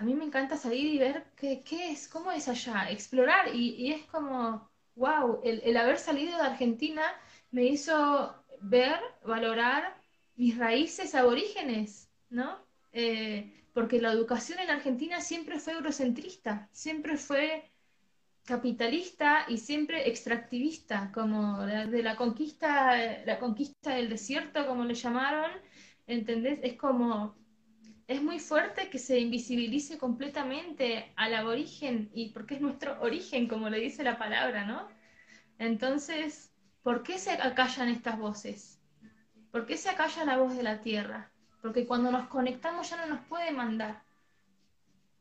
a mí me encanta salir y ver qué, es, cómo es allá, explorar y, es como, wow, el, haber salido de Argentina me hizo ver, valorar mis raíces aborígenes, ¿no? Eh, porque la educación en Argentina siempre fue eurocentrista, siempre fue capitalista y siempre extractivista, como de, la conquista, la conquista del desierto, como le llamaron, ¿entendés? Es como, es muy fuerte que se invisibilice completamente al aborigen, y porque es nuestro origen, como le dice la palabra, ¿no? Entonces, ¿por qué se acallan estas voces? ¿Por qué se acalla la voz de la tierra? Porque cuando nos conectamos ya no nos puede mandar.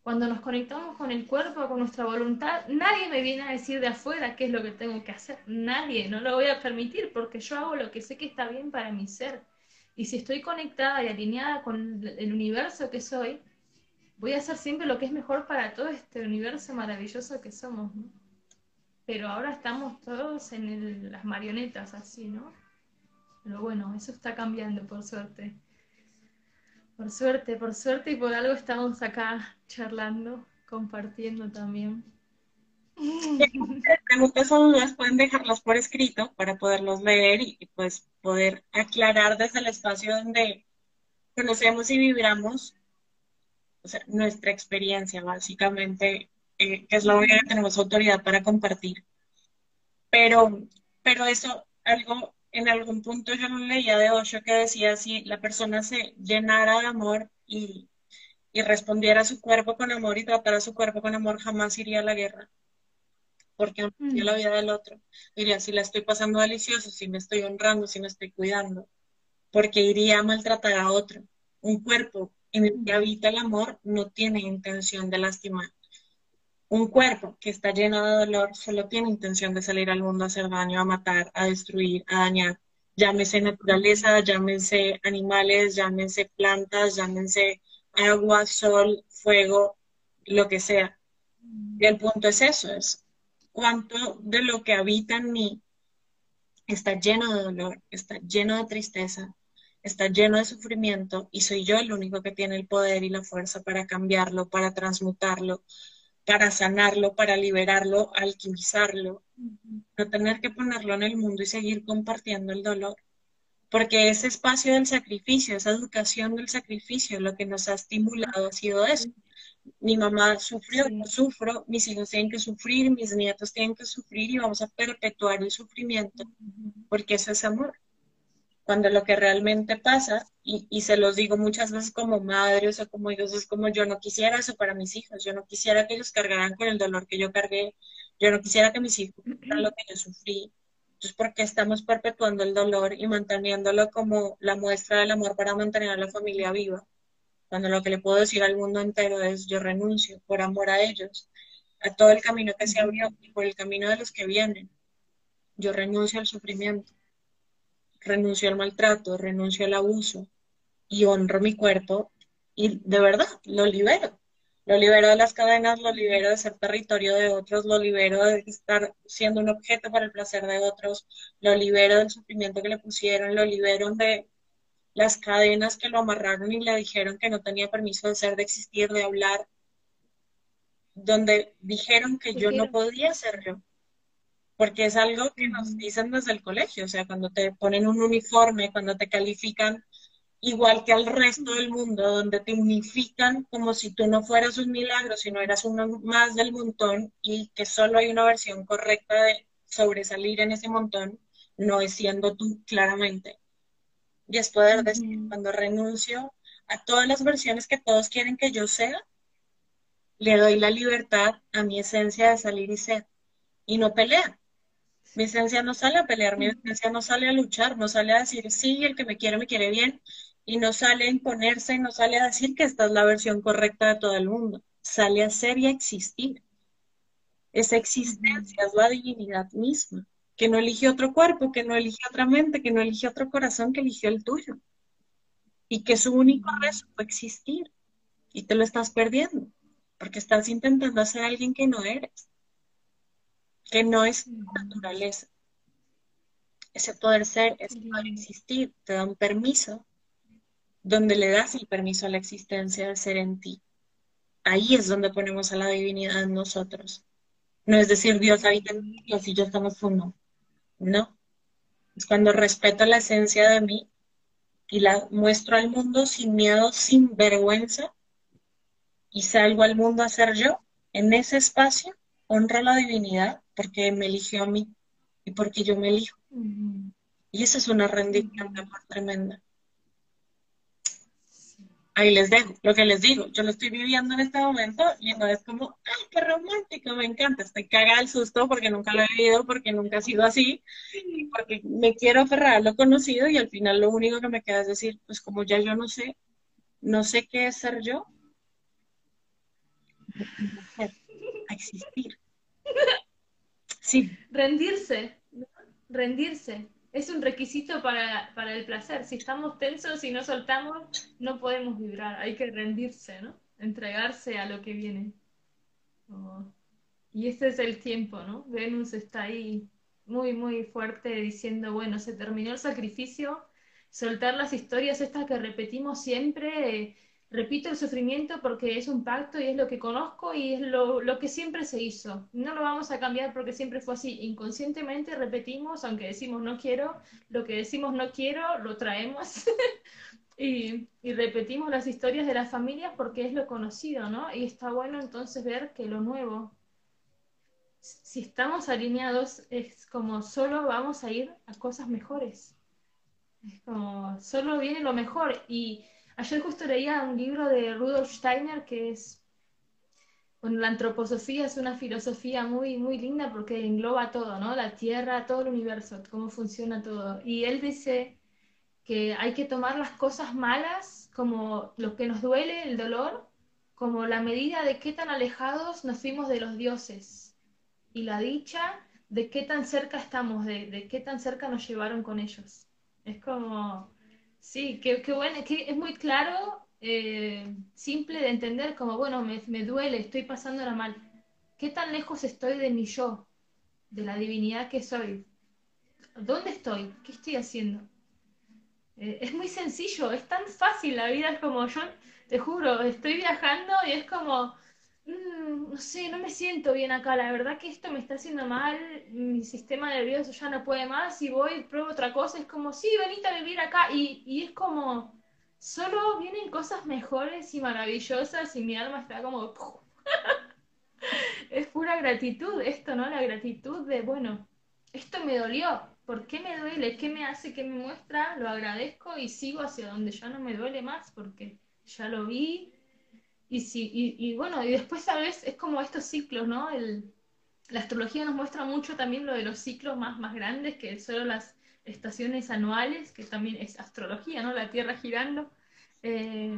Cuando nos conectamos con el cuerpo, con nuestra voluntad, nadie me viene a decir de afuera qué es lo que tengo que hacer. Nadie, no lo voy a permitir porque yo hago lo que sé que está bien para mi ser. Y si estoy conectada y alineada con el universo que soy, voy a hacer siempre lo que es mejor para todo este universo maravilloso que somos. Pero ahora estamos todos en las marionetas así, ¿no? Pero bueno, eso está cambiando por suerte. Por suerte, por suerte y por algo estamos acá charlando, compartiendo también. Preguntas o dudas pueden dejarlas por escrito para poderlos leer y pues poder aclarar desde el espacio donde conocemos y vibramos nuestra experiencia, básicamente, eh, que es lo único que tenemos autoridad para compartir. Pero, pero eso, algo en algún punto yo lo leía de Osho que decía si la persona se llenara de amor y, y respondiera a su cuerpo con amor y tratara a su cuerpo con amor, jamás iría a la guerra. Porque amaría la mm. vida del otro. Diría, si la estoy pasando delicioso, si me estoy honrando, si me estoy cuidando. Porque iría a maltratar a otro. Un cuerpo en el que habita el amor no tiene intención de lastimar un cuerpo que está lleno de dolor solo tiene intención de salir al mundo a hacer daño, a matar, a destruir, a dañar. Llámese naturaleza, llámese animales, llámese plantas, llámese agua, sol, fuego, lo que sea. Y el punto es eso, es cuánto de lo que habita en mí está lleno de dolor, está lleno de tristeza, está lleno de sufrimiento y soy yo el único que tiene el poder y la fuerza para cambiarlo, para transmutarlo, para sanarlo, para liberarlo, alquimizarlo, no tener que ponerlo en el mundo y seguir compartiendo el dolor. Porque ese espacio del sacrificio, esa educación del sacrificio, lo que nos ha estimulado ha sido eso. Mi mamá sufrió, yo sufro, mis hijos tienen que sufrir, mis nietos tienen que sufrir y vamos a perpetuar el sufrimiento, porque eso es amor cuando lo que realmente pasa, y, se los digo muchas veces como madres o como hijos, es como yo no quisiera eso para mis hijos, yo no quisiera que ellos cargaran con el dolor que yo cargué, yo no quisiera que mis hijos lo que yo sufrí. Entonces, ¿por qué estamos perpetuando el dolor y manteniéndolo como la muestra del amor para mantener a la familia viva? Cuando lo que le puedo decir al mundo entero es yo renuncio por amor a ellos, a todo el camino que se abrió y por el camino de los que vienen. Yo renuncio al sufrimiento renuncio al maltrato, renuncio al abuso y honro mi cuerpo y de verdad lo libero. Lo libero de las cadenas, lo libero de ser territorio de otros, lo libero de estar siendo un objeto para el placer de otros, lo libero del sufrimiento que le pusieron, lo libero de las cadenas que lo amarraron y le dijeron que no tenía permiso de ser, de existir, de hablar, donde dijeron que yo no podía ser yo. Porque es algo que nos dicen desde el colegio, o sea, cuando te ponen un uniforme, cuando te califican igual que al resto del mundo, donde te unifican como si tú no fueras un milagro, sino eras uno más del montón y que solo hay una versión correcta de sobresalir en ese montón, no es siendo tú claramente. Y es poder decir, cuando renuncio a todas las versiones que todos quieren que yo sea, le doy la libertad a mi esencia de salir y ser. Y no pelea, mi esencia no sale a pelear, mi esencia no sale a luchar, no sale a decir, sí, el que me quiere, me quiere bien, y no sale a imponerse, no sale a decir que esta es la versión correcta de todo el mundo, sale a ser y a existir. Esa existencia es la divinidad misma, que no elige otro cuerpo, que no elige otra mente, que no elige otro corazón, que eligió el tuyo. Y que su único rezo fue existir. Y te lo estás perdiendo, porque estás intentando ser alguien que no eres que no es naturaleza. Ese poder ser, ese poder existir, te da un permiso donde le das el permiso a la existencia de ser en ti. Ahí es donde ponemos a la divinidad en nosotros. No es decir Dios habita en ti y ya estamos uno. No. Es cuando respeto la esencia de mí y la muestro al mundo sin miedo, sin vergüenza y salgo al mundo a ser yo. En ese espacio honro la divinidad porque me eligió a mí y porque yo me elijo. Y esa es una rendición de amor tremenda. Ahí les dejo lo que les digo. Yo lo estoy viviendo en este momento y no es como, ¡ay, qué romántico! Me encanta. Estoy cagada al susto porque nunca lo he vivido, porque nunca ha sido así, porque me quiero aferrar a lo conocido y al final lo único que me queda es decir, pues como ya yo no sé, no sé qué es ser yo, a existir. Sí. Rendirse, rendirse. Es un requisito para, el placer. Si estamos tensos y no soltamos, no podemos vibrar. Hay que rendirse, ¿no? Entregarse a lo que viene. Y este es el tiempo, ¿no? Venus está ahí muy, muy fuerte diciendo, bueno, se terminó el sacrificio, soltar las historias estas que repetimos siempre, repito el sufrimiento porque es un pacto y es lo que conozco y es lo, lo, que siempre se hizo. No lo vamos a cambiar porque siempre fue así. Inconscientemente repetimos, aunque decimos no quiero, lo que decimos no quiero, lo traemos. [laughs] y, y, repetimos las historias de las familias porque es lo conocido, ¿no? Y está bueno entonces ver que lo nuevo, si estamos alineados, es como solo vamos a ir a cosas mejores. Es como solo viene lo mejor y Ayer justo leía un libro de Rudolf Steiner que es, bueno, la antroposofía es una filosofía muy, muy linda porque engloba todo, ¿no? La Tierra, todo el universo, cómo funciona todo. Y él dice que hay que tomar las cosas malas como lo que nos duele, el dolor, como la medida de qué tan alejados nos fuimos de los dioses. Y la dicha de qué tan cerca estamos, de, de qué tan cerca nos llevaron con ellos. Es como Sí, qué, bueno, que es muy claro, eh, simple de entender, como, bueno, me, me duele, estoy pasándola mal. ¿Qué tan lejos estoy de mi yo, de la divinidad que soy? ¿Dónde estoy? ¿Qué estoy haciendo? Eh, es muy sencillo, es tan fácil la vida, es como yo, te juro, estoy viajando y es como, Mm, no sé, no me siento bien acá, la verdad que esto me está haciendo mal, mi sistema nervioso ya no puede más y voy, pruebo otra cosa, es como, sí, venite a vivir acá y, y es como, solo vienen cosas mejores y maravillosas y mi alma está como... [laughs] es pura gratitud esto, ¿no? La gratitud de, bueno, esto me dolió, ¿por qué me duele? ¿Qué me hace? ¿Qué me muestra? Lo agradezco y sigo hacia donde ya no me duele más porque ya lo vi, y, si, y, bueno, y después, ¿sabes? Es como estos ciclos, ¿no? El, la astrología nos muestra mucho también lo de los ciclos más, más grandes que solo las estaciones anuales, que también es astrología, ¿no? La Tierra girando. Eh,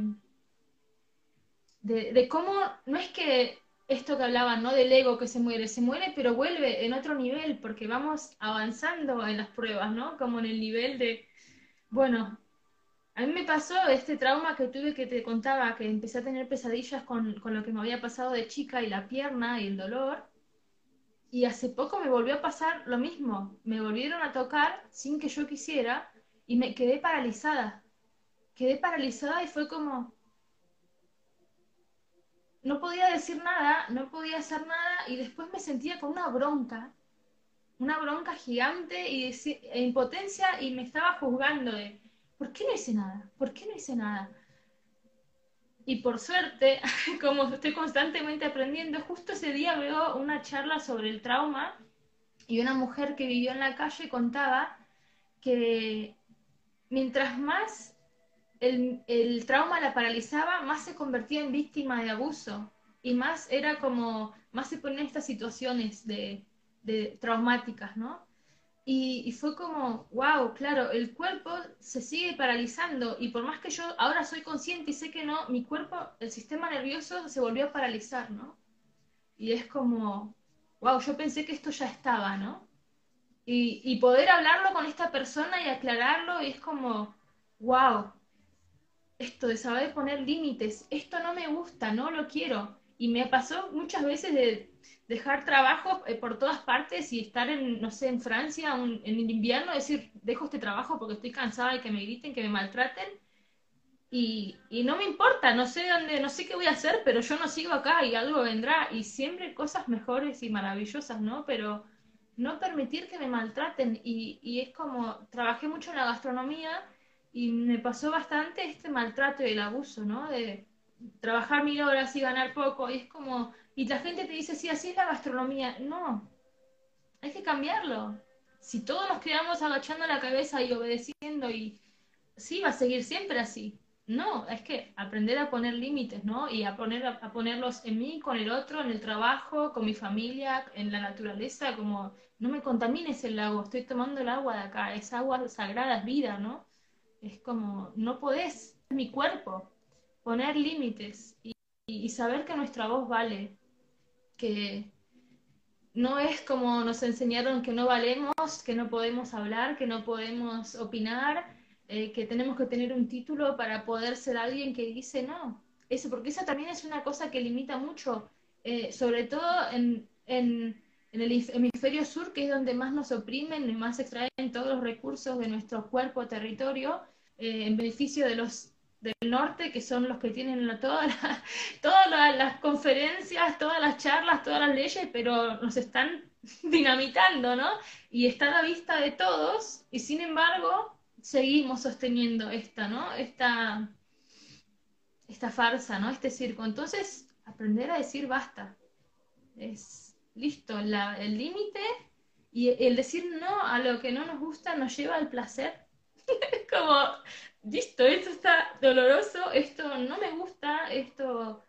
de, de, cómo, no es que esto que hablaban, ¿no? Del ego que se muere, se muere, pero vuelve en otro nivel, porque vamos avanzando en las pruebas, ¿no? Como en el nivel de, bueno, a mí me pasó este trauma que tuve que te contaba, que empecé a tener pesadillas con, lo que me había pasado de chica y la pierna y el dolor. Y hace poco me volvió a pasar lo mismo. Me volvieron a tocar sin que yo quisiera y me quedé paralizada. Quedé paralizada y fue como... No podía decir nada, no podía hacer nada y después me sentía con una bronca, una bronca gigante y e impotencia y me estaba juzgando de ¿por qué no hice nada? ¿Por qué no hice nada? Y por suerte, [laughs] como estoy constantemente aprendiendo, justo ese día veo una charla sobre el trauma y una mujer que vivió en la calle contaba que mientras más el, trauma la paralizaba, más se convertía en víctima de abuso y más era como, más se ponía en estas situaciones de, de traumáticas, ¿no? Y, fue como, wow, claro, el cuerpo se sigue paralizando y por más que yo ahora soy consciente y sé que no, mi cuerpo, el sistema nervioso se volvió a paralizar, ¿no? Y es como, wow, yo pensé que esto ya estaba, ¿no? Y, y poder hablarlo con esta persona y aclararlo y es como, wow, esto de saber poner límites, esto no me gusta, no lo quiero. Y me pasó muchas veces de dejar trabajo eh, por todas partes y estar en, no sé, en Francia en el invierno, decir, dejo este trabajo porque estoy cansada de que me griten, que me maltraten. Y, y, no me importa, no sé dónde, no sé qué voy a hacer, pero yo no sigo acá y algo vendrá. Y siempre cosas mejores y maravillosas, ¿no? Pero no permitir que me maltraten. Y, y es como, trabajé mucho en la gastronomía y me pasó bastante este maltrato y el abuso, ¿no? De trabajar mil horas y ganar poco. Y es como, y la gente te dice, sí, así es la gastronomía. No, hay que cambiarlo. Si todos nos quedamos agachando la cabeza y obedeciendo y sí, va a seguir siempre así. No, es que aprender a poner límites, ¿no? Y a, poner, a ponerlos en mí, con el otro, en el trabajo, con mi familia, en la naturaleza, como no me contamines el lago, estoy tomando el agua de acá, es agua sagrada, es vida, ¿no? Es como, no podés, es mi cuerpo, poner límites y, y saber que nuestra voz vale, que no es como nos enseñaron que no valemos, que no podemos hablar, que no podemos opinar, eh, que tenemos que tener un título para poder ser alguien que dice no. Eso, porque eso también es una cosa que limita mucho, eh, sobre todo en, el hemisferio sur, que es donde más nos oprimen y más extraen todos los recursos de nuestro cuerpo, territorio, eh, en beneficio de los del norte, que son los que tienen [laughs] todas todas las conferencias, todas las charlas, todas las leyes, pero nos están [laughs] dinamitando, ¿no? Y está a la vista de todos, y sin embargo, seguimos sosteniendo esta, ¿no? Esta, esta farsa, ¿no? Este circo. Entonces, aprender a decir basta. Es listo, el límite y el decir no a lo que no nos gusta nos lleva al placer. [laughs] Como, listo, esto está doloroso, esto no me gusta, esto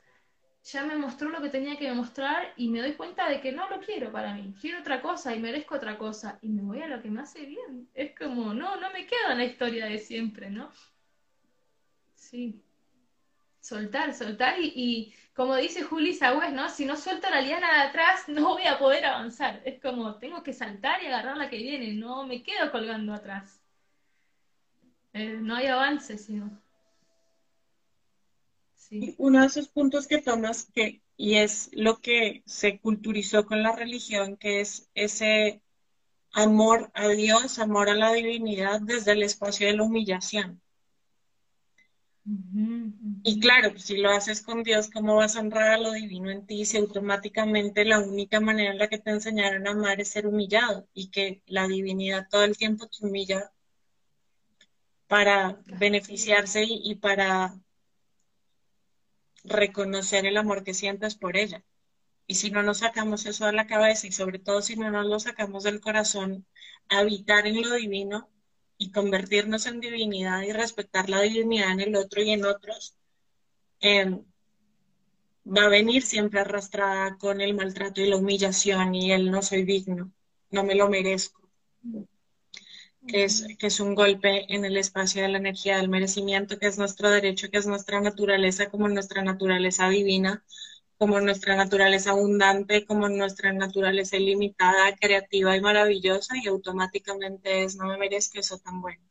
ya me mostró lo que tenía que mostrar y me doy cuenta de que no lo quiero para mí, quiero otra cosa y merezco otra cosa y me voy a lo que me hace bien. Es como, no, no me quedo en la historia de siempre, ¿no? Sí. Soltar, soltar y, y como dice Juli Sagüez, ¿no? Si no suelto la liana de atrás, [laughs] no voy a poder avanzar. Es como, tengo que saltar y agarrar la que viene, no me quedo colgando atrás. Eh, no hay avance, sino uno de esos puntos que tomas, que, y es lo que se culturizó con la religión, que es ese amor a Dios, amor a la divinidad desde el espacio de la humillación. Y claro, si lo haces con Dios, ¿cómo vas a honrar a lo divino en ti si automáticamente la única manera en la que te enseñaron a amar es ser humillado y que la divinidad todo el tiempo te humilla para beneficiarse y para reconocer el amor que sientes por ella. Y si no nos sacamos eso de la cabeza y sobre todo si no nos lo sacamos del corazón, habitar en lo divino y convertirnos en divinidad y respetar la divinidad en el otro y en otros, em, va a venir siempre arrastrada con el maltrato y la humillación y el no soy digno, no me lo merezco que es, que es un golpe en el espacio de la energía del merecimiento, que es nuestro derecho, que es nuestra naturaleza como nuestra naturaleza divina, como nuestra naturaleza abundante, como nuestra naturaleza ilimitada, creativa y maravillosa, y automáticamente es, no me merezco eso tan bueno.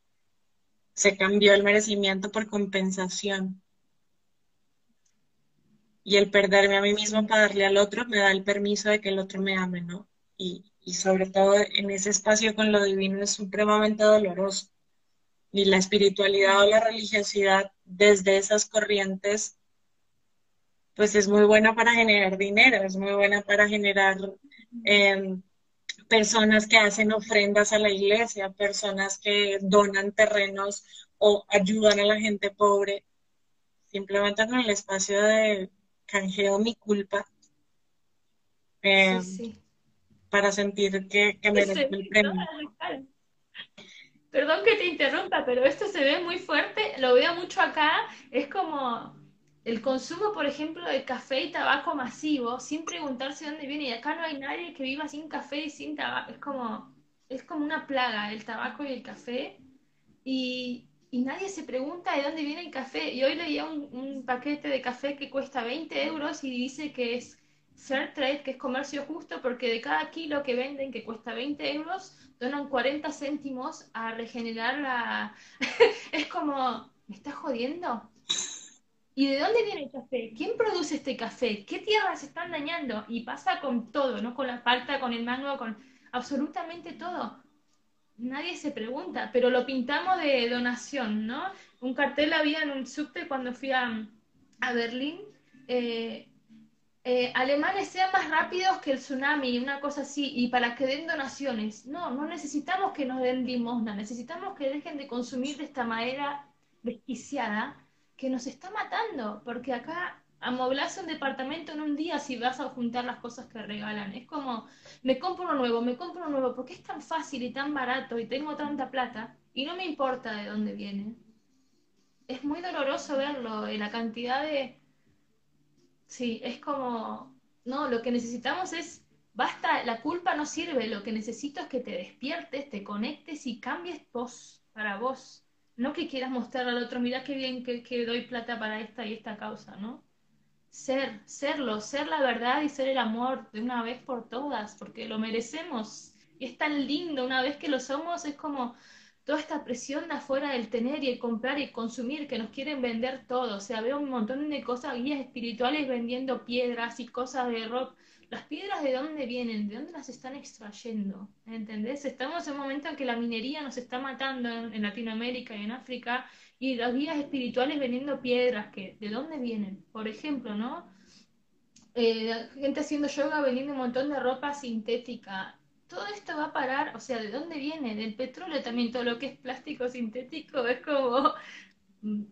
Se cambió el merecimiento por compensación. Y el perderme a mí mismo para darle al otro me da el permiso de que el otro me ame, ¿no? Y, y sobre todo en ese espacio con lo divino es supremamente doloroso. Y la espiritualidad o la religiosidad desde esas corrientes, pues es muy buena para generar dinero, es muy buena para generar em, personas que hacen ofrendas a la iglesia, personas que donan terrenos o ayudan a la gente pobre, simplemente con el espacio de canjeo mi culpa. Em, para sentir que, que merezco el premio. Perdón que te interrumpa, pero esto se ve muy fuerte, lo veo mucho acá, es como el consumo, por ejemplo, de café y tabaco masivo, sin preguntarse dónde viene, y acá no hay nadie que viva sin café y sin tabaco, es como, es como una plaga el tabaco y el café, y, y nadie se pregunta de dónde viene el café. Y hoy leía un, un paquete de café que cuesta 20 euros y dice que es Fair Trade, que es comercio justo, porque de cada kilo que venden, que cuesta 20 euros, donan 40 céntimos a regenerar la... [laughs] es como, ¿me estás jodiendo? ¿Y de dónde viene el café? ¿Quién produce este café? ¿Qué tierras están dañando? Y pasa con todo, ¿no? Con la falta, con el mango, con absolutamente todo. Nadie se pregunta, pero lo pintamos de donación, ¿no? Un cartel había en un subte cuando fui a, a Berlín, eh, eh, alemanes sean más rápidos que el tsunami, una cosa así, y para que den donaciones. No, no necesitamos que nos den limosna, necesitamos que dejen de consumir de esta manera desquiciada que nos está matando, porque acá amoblarse un departamento en un día si vas a juntar las cosas que regalan. Es como, me compro uno nuevo, me compro uno nuevo, porque es tan fácil y tan barato y tengo tanta plata y no me importa de dónde viene. Es muy doloroso verlo, y la cantidad de Sí, es como, no, lo que necesitamos es, basta, la culpa no sirve, lo que necesito es que te despiertes, te conectes y cambies vos, para vos. No que quieras mostrar al otro, mira qué bien que, que doy plata para esta y esta causa, ¿no? Ser, serlo, ser la verdad y ser el amor de una vez por todas, porque lo merecemos. Y es tan lindo, una vez que lo somos, es como, toda esta presión de afuera del tener y el comprar y consumir que nos quieren vender todo. O sea, veo un montón de cosas, guías espirituales vendiendo piedras y cosas de rock. Las piedras de dónde vienen, de dónde las están extrayendo, ¿entendés? Estamos en un momento en que la minería nos está matando en, Latinoamérica y en África y los guías espirituales vendiendo piedras, que ¿de dónde vienen? Por ejemplo, ¿no? Eh, gente haciendo yoga vendiendo un montón de ropa sintética todo esto va a parar, o sea, ¿de dónde viene? Del petróleo también, todo lo que es plástico sintético, es como, mm,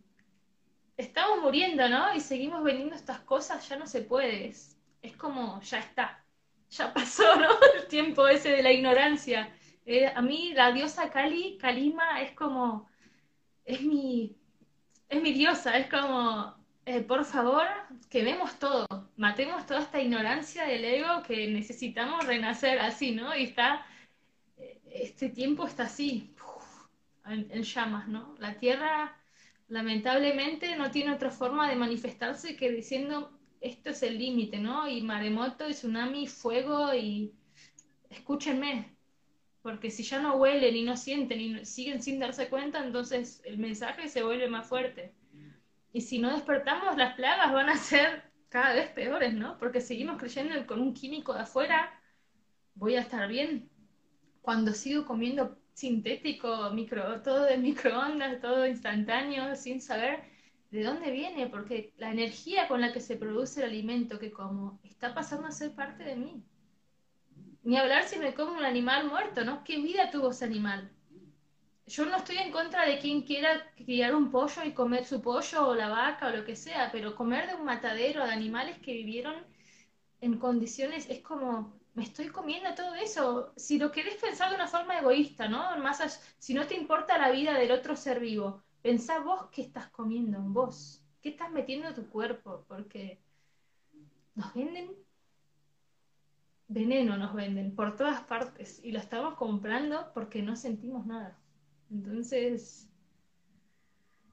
estamos muriendo, ¿no? Y seguimos vendiendo estas cosas, ya no se puede, es, como, ya está, ya pasó, [laughs] ¿no? El tiempo ese de la ignorancia. Eh, a mí la diosa Kali, Kalima, es como, es mi, es mi diosa, es como, eh, por favor, quememos todo, matemos toda esta ignorancia del ego que necesitamos renacer así, ¿no? Y está, eh, este tiempo está así, en, llamas, ¿no? La Tierra, lamentablemente, no tiene otra forma de manifestarse que diciendo, esto es el límite, ¿no? Y maremoto, y tsunami, fuego, y escúchenme, porque si ya no huelen y no sienten y siguen sin darse cuenta, entonces el mensaje se vuelve más fuerte. Y si no despertamos, las plagas van a ser cada vez peores, ¿no? Porque seguimos creyendo que con un químico de afuera voy a estar bien. Cuando sigo comiendo sintético, micro, todo de microondas, todo instantáneo, sin saber de dónde viene, porque la energía con la que se produce el alimento que como está pasando a ser parte de mí. Ni hablar si me como un animal muerto, ¿no? ¿Qué vida tuvo ese animal? Yo no estoy en contra de quien quiera criar un pollo y comer su pollo o la vaca o lo que sea, pero comer de un matadero de animales que vivieron en condiciones es como, me estoy comiendo todo eso. Si lo querés pensar de una forma egoísta, ¿no? Más si no te importa la vida del otro ser vivo, pensá vos qué estás comiendo, vos, qué estás metiendo en tu cuerpo, porque nos venden veneno, nos venden por todas partes y lo estamos comprando porque no sentimos nada. Entonces,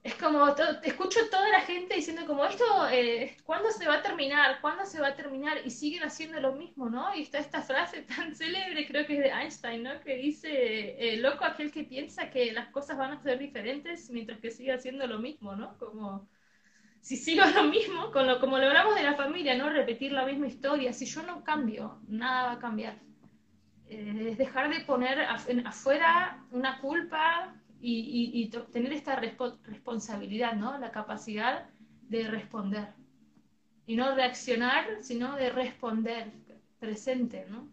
es como, escucho toda la gente diciendo como, esto, eh, ¿cuándo se va a terminar? ¿Cuándo se va a terminar? Y siguen haciendo lo mismo, ¿no? Y está esta frase [laughs] tan célebre, creo que es de Einstein, ¿no? Que dice, eh, loco aquel que piensa que las cosas van a ser diferentes mientras que siga haciendo lo mismo, ¿no? Como, si sigo [laughs] lo mismo, con lo, como lo hablamos de la familia, ¿no? Repetir la misma historia, si yo no cambio, nada va a cambiar. Eh, es dejar de poner afuera una culpa y, tener esta responsabilidad, ¿no? La capacidad de responder. Y no reaccionar, sino de responder, presente, ¿no?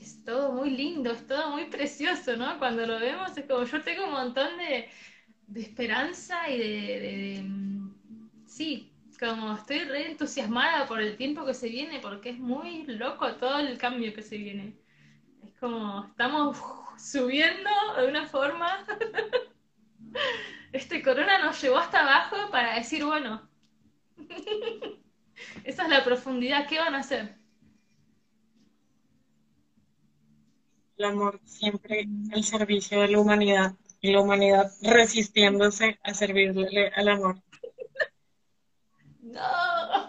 Es todo muy lindo, es todo muy precioso, ¿no? Cuando lo vemos es como yo tengo un montón de, esperanza y de, mm, sí, como estoy re entusiasmada por el tiempo que se viene, porque es muy loco todo el cambio que se viene. Es como, estamos subiendo de una forma. [laughs] Este corona nos llevó hasta abajo para decir, bueno, [laughs] esa es la profundidad, ¿qué van a hacer? El amor siempre el servicio de la humanidad y la humanidad resistiéndose a servirle al amor. No.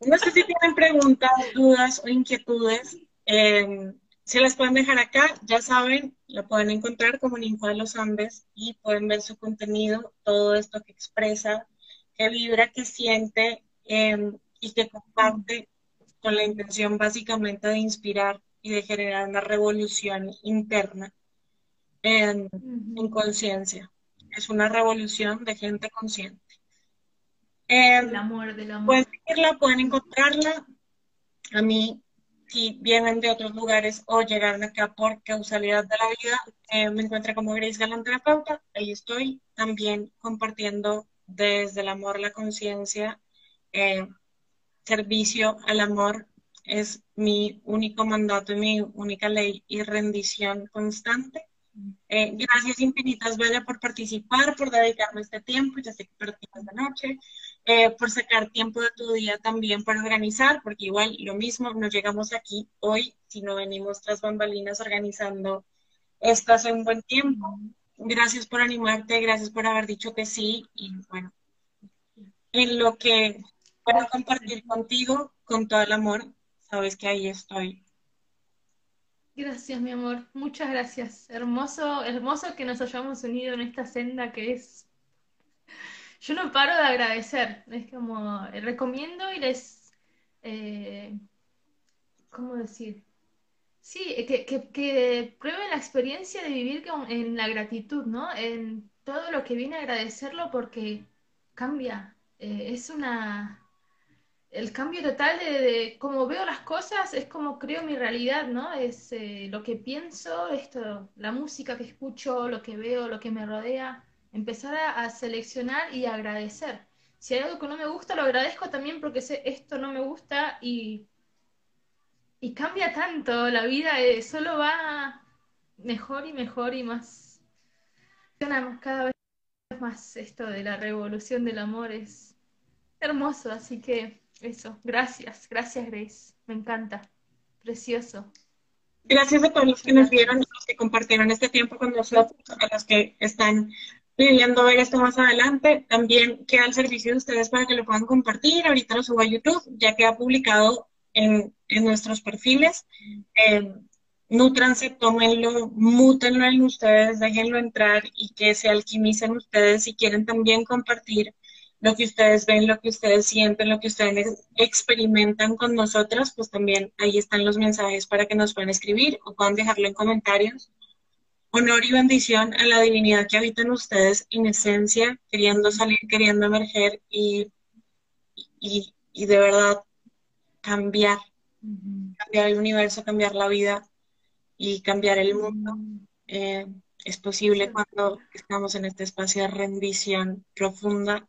No sé si tienen preguntas, dudas o inquietudes. Eh, si las pueden dejar acá, ya saben, la pueden encontrar como Ninfa de los Andes y pueden ver su contenido, todo esto que expresa, que vibra, que siente em, y que comparte con la intención básicamente de inspirar y de generar una revolución interna en conciencia. Es una revolución de gente consciente. Eh, el amor, del amor. Pueden seguirla, pueden encontrarla. A mí, si vienen de otros lugares o llegaron acá por causalidad de la vida, eh, me encuentro como Grace Galán Terapeuta. Ahí estoy también compartiendo desde el amor, la conciencia, eh, servicio al amor es mi único mandato y mi única ley y rendición constante. Eh, gracias infinitas, Bella, por participar, por dedicarme este tiempo, ya sé que partimos de noche, eh, por sacar tiempo de tu día también para organizar, porque igual lo mismo, no llegamos aquí hoy, sino venimos tras bambalinas organizando esto hace un buen tiempo. Gracias por animarte, gracias por haber dicho que sí, y bueno, en lo que puedo compartir contigo con todo el amor, sabes que ahí estoy. Gracias, mi amor. Muchas gracias. Hermoso, hermoso que nos hayamos unido en esta senda que es. Yo no paro de agradecer. Es como recomiendo y les. Eh, ¿Cómo decir? Sí, que, que, prueben la experiencia de vivir en la gratitud, ¿no? En todo lo que viene a agradecerlo porque cambia. Eh, es una el cambio total de, cómo veo las cosas es como creo mi realidad, ¿no? Es eh, lo que pienso, esto, la música que escucho, lo que veo, lo que me rodea, empezar a, seleccionar y agradecer. Si hay algo que no me gusta, lo agradezco también porque sé esto no me gusta y, y cambia tanto, la vida eh, solo va mejor y mejor y más, cada vez más. Esto de la revolución del amor es hermoso, así que eso, gracias, gracias Grace, me encanta, precioso. Gracias a todos los que nos vieron, los que compartieron este tiempo con nosotros, a los que están pidiendo ver esto más adelante. También queda al servicio de ustedes para que lo puedan compartir. Ahorita lo subo a YouTube, ya queda publicado en, nuestros perfiles. Eh, nutranse, tómenlo, mútenlo en ustedes, déjenlo entrar y que se alquimicen ustedes si quieren también compartir lo que ustedes ven, lo que ustedes sienten, lo que ustedes experimentan con nosotras, pues también ahí están los mensajes para que nos puedan escribir o puedan dejarlo en comentarios. Honor y bendición a la divinidad que habita en ustedes en esencia, queriendo salir, queriendo emerger y, y, de verdad cambiar, cambiar el universo, cambiar la vida y cambiar el mundo. Eh, es posible cuando estamos en este espacio de rendición profunda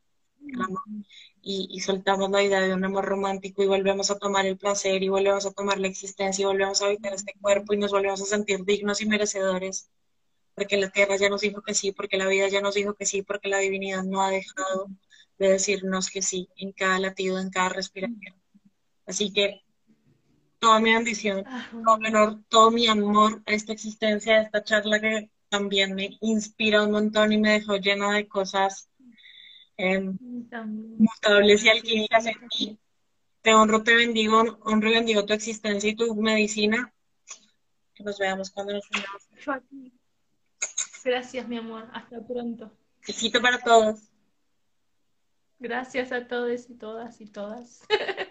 y, soltamos la idea de un amor romántico y volvemos a tomar el placer y volvemos a tomar la existencia y volvemos a habitar este cuerpo y nos volvemos a sentir dignos y merecedores porque la tierra ya nos dijo que sí, porque la vida ya nos dijo que sí, porque la divinidad no ha dejado de decirnos que sí en cada latido, en cada respiración. Así que toda mi bendición, todo mi honor, todo mi amor a esta existencia, a esta charla que también me inspira un montón y me dejó llena de cosas eh, mutables y alquímicas en ti. Te honro, te bendigo, honro y bendigo tu existencia y tu medicina. Que nos veamos cuando nos veamos. Gracias, mi amor. Hasta pronto. Besito para todos. Gracias a todos y todas y todas. [laughs]